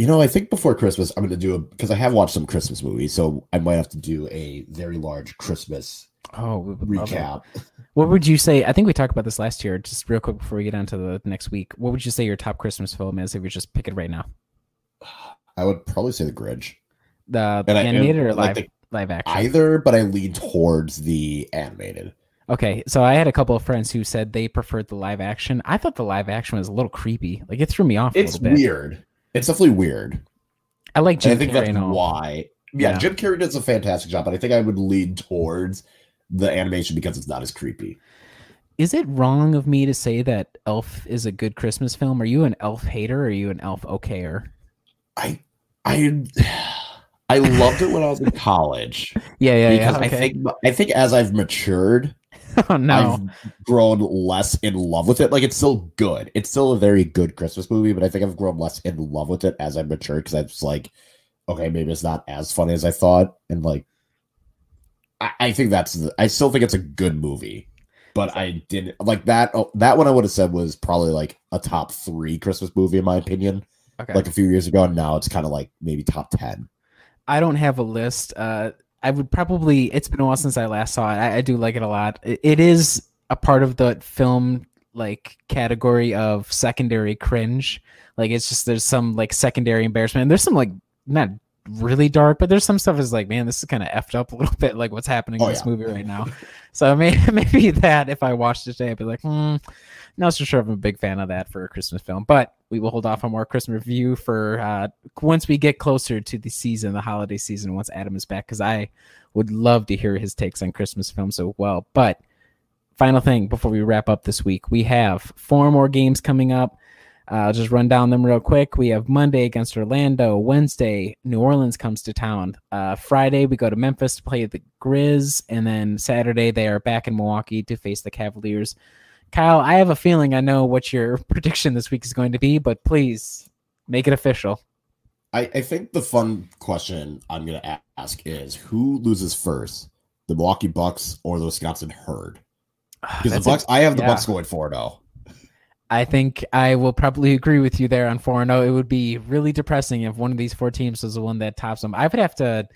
[SPEAKER 3] You know, I think before Christmas, I'm going to do a because I have watched some Christmas movies, so I might have to do a very large Christmas
[SPEAKER 4] Oh,
[SPEAKER 3] recap.
[SPEAKER 4] What would you say? I think we talked about this last year. Just real quick before we get on to the next week, what would you say your top Christmas film is if you just pick it right now?
[SPEAKER 3] I would probably say The Grinch.
[SPEAKER 4] The
[SPEAKER 3] I-
[SPEAKER 4] animated
[SPEAKER 3] and
[SPEAKER 4] or
[SPEAKER 3] like
[SPEAKER 4] live
[SPEAKER 3] the-
[SPEAKER 4] live action?
[SPEAKER 3] Either, but I lean towards the animated.
[SPEAKER 4] Okay, so I had a couple of friends who said they preferred the live action. I thought the live action was a little creepy. Like it threw me off a
[SPEAKER 3] It's
[SPEAKER 4] little bit.
[SPEAKER 3] weird. It's definitely weird.
[SPEAKER 4] I like Jim
[SPEAKER 3] I think
[SPEAKER 4] Carrey
[SPEAKER 3] that's why. Yeah,
[SPEAKER 4] Yeah.
[SPEAKER 3] Jim Carrey does a fantastic job, but I think I would lean towards the animation because it's not as creepy.
[SPEAKER 4] Is it wrong of me to say that Elf is a good Christmas film? Are you an Elf hater or are you an Elf okayer?
[SPEAKER 3] I I I loved it when I was in college.
[SPEAKER 4] Yeah, yeah, yeah.
[SPEAKER 3] because I think I think as I've matured,
[SPEAKER 4] oh no.
[SPEAKER 3] I've grown less in love with it. Like it's still good. It's still a very good Christmas movie, but I think I've grown less in love with it as I've matured because I was like, okay, maybe it's not as funny as I thought, and like, I, I think that's. the- I still think it's a good movie, but I didn't like that. Oh, that one I would have said was probably like a top three Christmas movie in my opinion.
[SPEAKER 4] Okay.
[SPEAKER 3] Like a few years ago, and now it's kind of like maybe top ten.
[SPEAKER 4] I don't have a list. Uh, I would probably. It's been a while since I last saw it. I, I do like it a lot. It, it is a part of the film like category of secondary cringe. Like it's just there's some like secondary embarrassment. And there's some like not really dark, but there's some stuff is like, man, this is kind of effed up a little bit. Like what's happening
[SPEAKER 3] Oh,
[SPEAKER 4] in this
[SPEAKER 3] yeah.
[SPEAKER 4] movie right now. so maybe maybe that if I watched it today, I'd be like, hmm, not so sure if I'm a big fan of that for a Christmas film. But we will hold off on more Christmas review for uh, once we get closer to the season, the holiday season, once Adam is back, because I would love to hear his takes on Christmas films so well. But final thing before we wrap up this week, we have four more games coming up. Uh, I'll just run down them real quick. We have Monday against Orlando. Wednesday, New Orleans comes to town. Uh, Friday, we go to Memphis to play the Grizz. And then Saturday, they are back in Milwaukee to face the Cavaliers. Kyle, I have a feeling I know what your prediction this week is going to be, but please make it official.
[SPEAKER 3] I, I think the fun question I'm going to ask is who loses first, the Milwaukee Bucks or the Wisconsin Herd? Because the Bucks, I have the
[SPEAKER 4] yeah.
[SPEAKER 3] Bucks going four zero.
[SPEAKER 4] I think I will probably agree with you there on 4 0. It would be really depressing if one of these four teams was the one that tops them. I would have to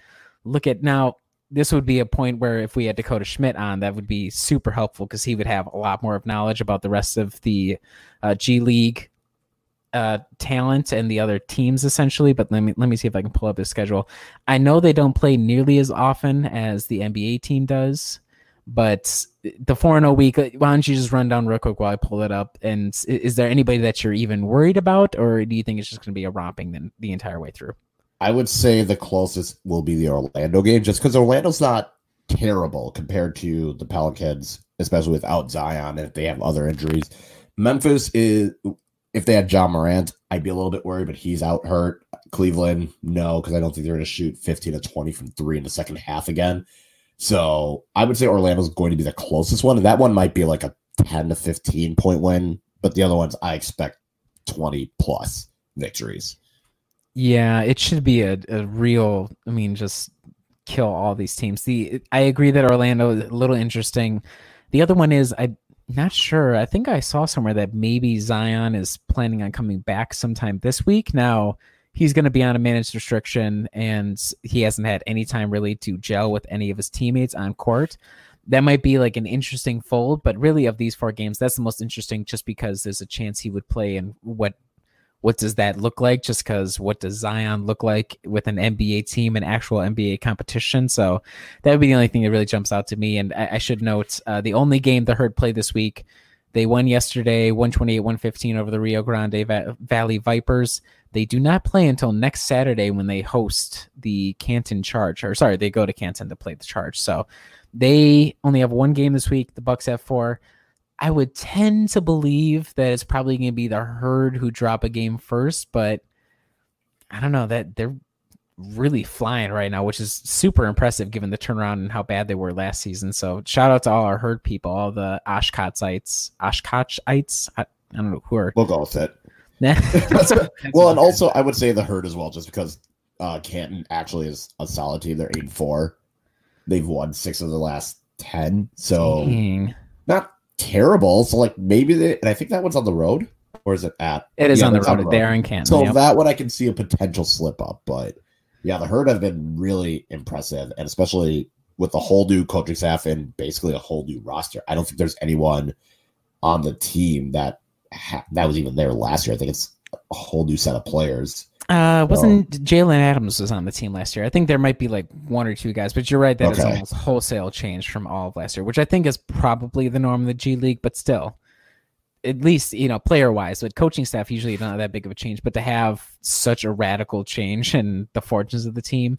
[SPEAKER 4] look at now. This would be a point where if we had Dakota Schmidt on, that would be super helpful because he would have a lot more of knowledge about the rest of the uh, G League uh, talent and the other teams essentially. But let me let me see if I can pull up his schedule. I know they don't play nearly as often as the NBA team does, but the four and zero week. uh, Why don't you just run down real quick while I pull it up? And is there anybody that you're even worried about, or do you think it's just going to be a romping then the entire way through?
[SPEAKER 3] I would say the closest will be the Orlando game, just because Orlando's not terrible compared to the Pelicans, especially without Zion and if they have other injuries. Memphis is if they had Ja Morant, I'd be a little bit worried, but he's out hurt. Cleveland, no, because I don't think they're going to shoot 15 to 20 from three in the second half again. So I would say Orlando's going to be the closest one. And that one might be like a 10 to 15 point win, but the other ones I expect 20 plus victories.
[SPEAKER 4] Yeah, it should be a, a real. I mean, just kill all these teams. The I agree that Orlando is a little interesting. The other one is I'm not sure. I think I saw somewhere that maybe Zion is planning on coming back sometime this week. Now he's going to be on a managed restriction and he hasn't had any time really to gel with any of his teammates on court. That might be like an interesting fold, but really of these four games, that's the most interesting just because there's a chance he would play and what what does that look like? Just because what does Zion look like with an NBA team, an actual NBA competition? So that would be the only thing that really jumps out to me. And I, I should note uh, the only game the Herd played this week, they won yesterday 128 115 over the Rio Grande Va- Valley Vipers. They do not play until next Saturday when they host the Canton Charge, or sorry, they go to Canton to play the Charge. So they only have one game this week. The Bucks have four. I would tend to believe that it's probably going to be the herd who drop a game first, but I don't know that they're really flying right now, which is super impressive given the turnaround and how bad they were last season. So shout out to all our herd people, all the Oshkotshites, Oshkotshites. I, I don't know who are.
[SPEAKER 3] We'll go with it. well, and also I would say the herd as well, just because uh, Canton actually is a solid team. They're eight and four. They've won six of the last ten, so
[SPEAKER 4] Dang.
[SPEAKER 3] not terrible. So like maybe they, and I think that one's on the road, or is it at?
[SPEAKER 4] It is
[SPEAKER 3] Yeah,
[SPEAKER 4] on the road. They are in Canton.
[SPEAKER 3] So
[SPEAKER 4] yep.
[SPEAKER 3] that one I can see a potential slip up, but yeah, the herd have been really impressive, and especially with the whole new coaching staff and basically a whole new roster. I don't think there's anyone on the team that ha- that was even there last year. I think it's a whole new set of players.
[SPEAKER 4] Uh, wasn't Jalen Adams was on the team last year? I think there might be like one or two guys, but you're right that it's
[SPEAKER 3] Okay.
[SPEAKER 4] almost wholesale change from all of last year, which I think is probably the norm in the G League. But still, at least you know player wise, with coaching staff usually not that big of a change, but to have such a radical change in the fortunes of the team,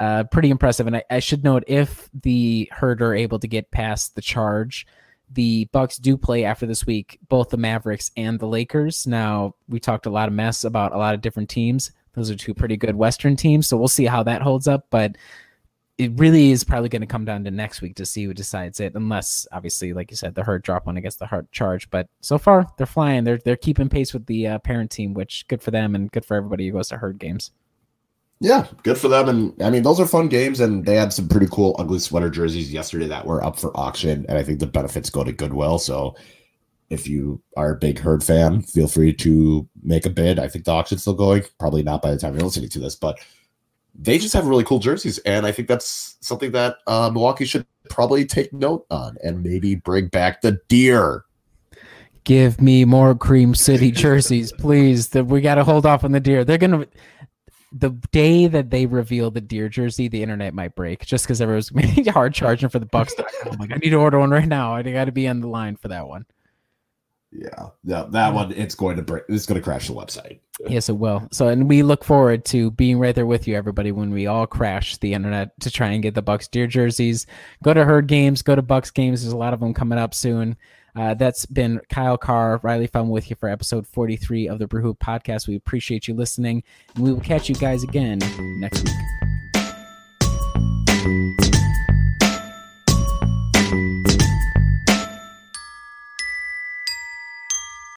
[SPEAKER 4] uh, pretty impressive. And I, I should note if the herd are able to get past the charge, the Bucks do play after this week, both the Mavericks and the Lakers. Now we talked a lot of mess about a lot of different teams. Those are two pretty good Western teams, so we'll see how that holds up. But it really is probably going to come down to next week to see who decides it, unless obviously, like you said, the herd drop one against the hard charge. But so far, they're flying. They're they're keeping pace with the uh, parent team, which good for them and good for everybody who goes to herd games.
[SPEAKER 3] Yeah, good for them. And I mean, those are fun games, and they had some pretty cool ugly sweater jerseys yesterday that were up for auction. And I think the benefits go to Goodwill. So if you are a big herd fan, feel free to make a bid. I think the auction's still going. Probably not by the time you're listening to this, but they just have really cool jerseys. And I think that's something that uh, Milwaukee should probably take note on and maybe bring back the deer.
[SPEAKER 4] Give me more Cream City jerseys, please. That we got to hold off on the deer. They're gonna. The day that they reveal the deer jersey, the internet might break just because everyone's hard charging for the Bucks. I'm like, I need to order one right now. I got to be on the line for that one.
[SPEAKER 3] Yeah, yeah, that one it's going to break. It's going to crash the website.
[SPEAKER 4] Yes, it will. So, and we look forward to being right there with you, everybody, when we all crash the internet to try and get the Bucks deer jerseys. Go to herd games, go to Bucks games. There's a lot of them coming up soon. Uh, that's been Kyle Carr, Riley Fun with you for episode 43 of the Brew Hoop podcast. We appreciate you listening, and we will catch you guys again next week.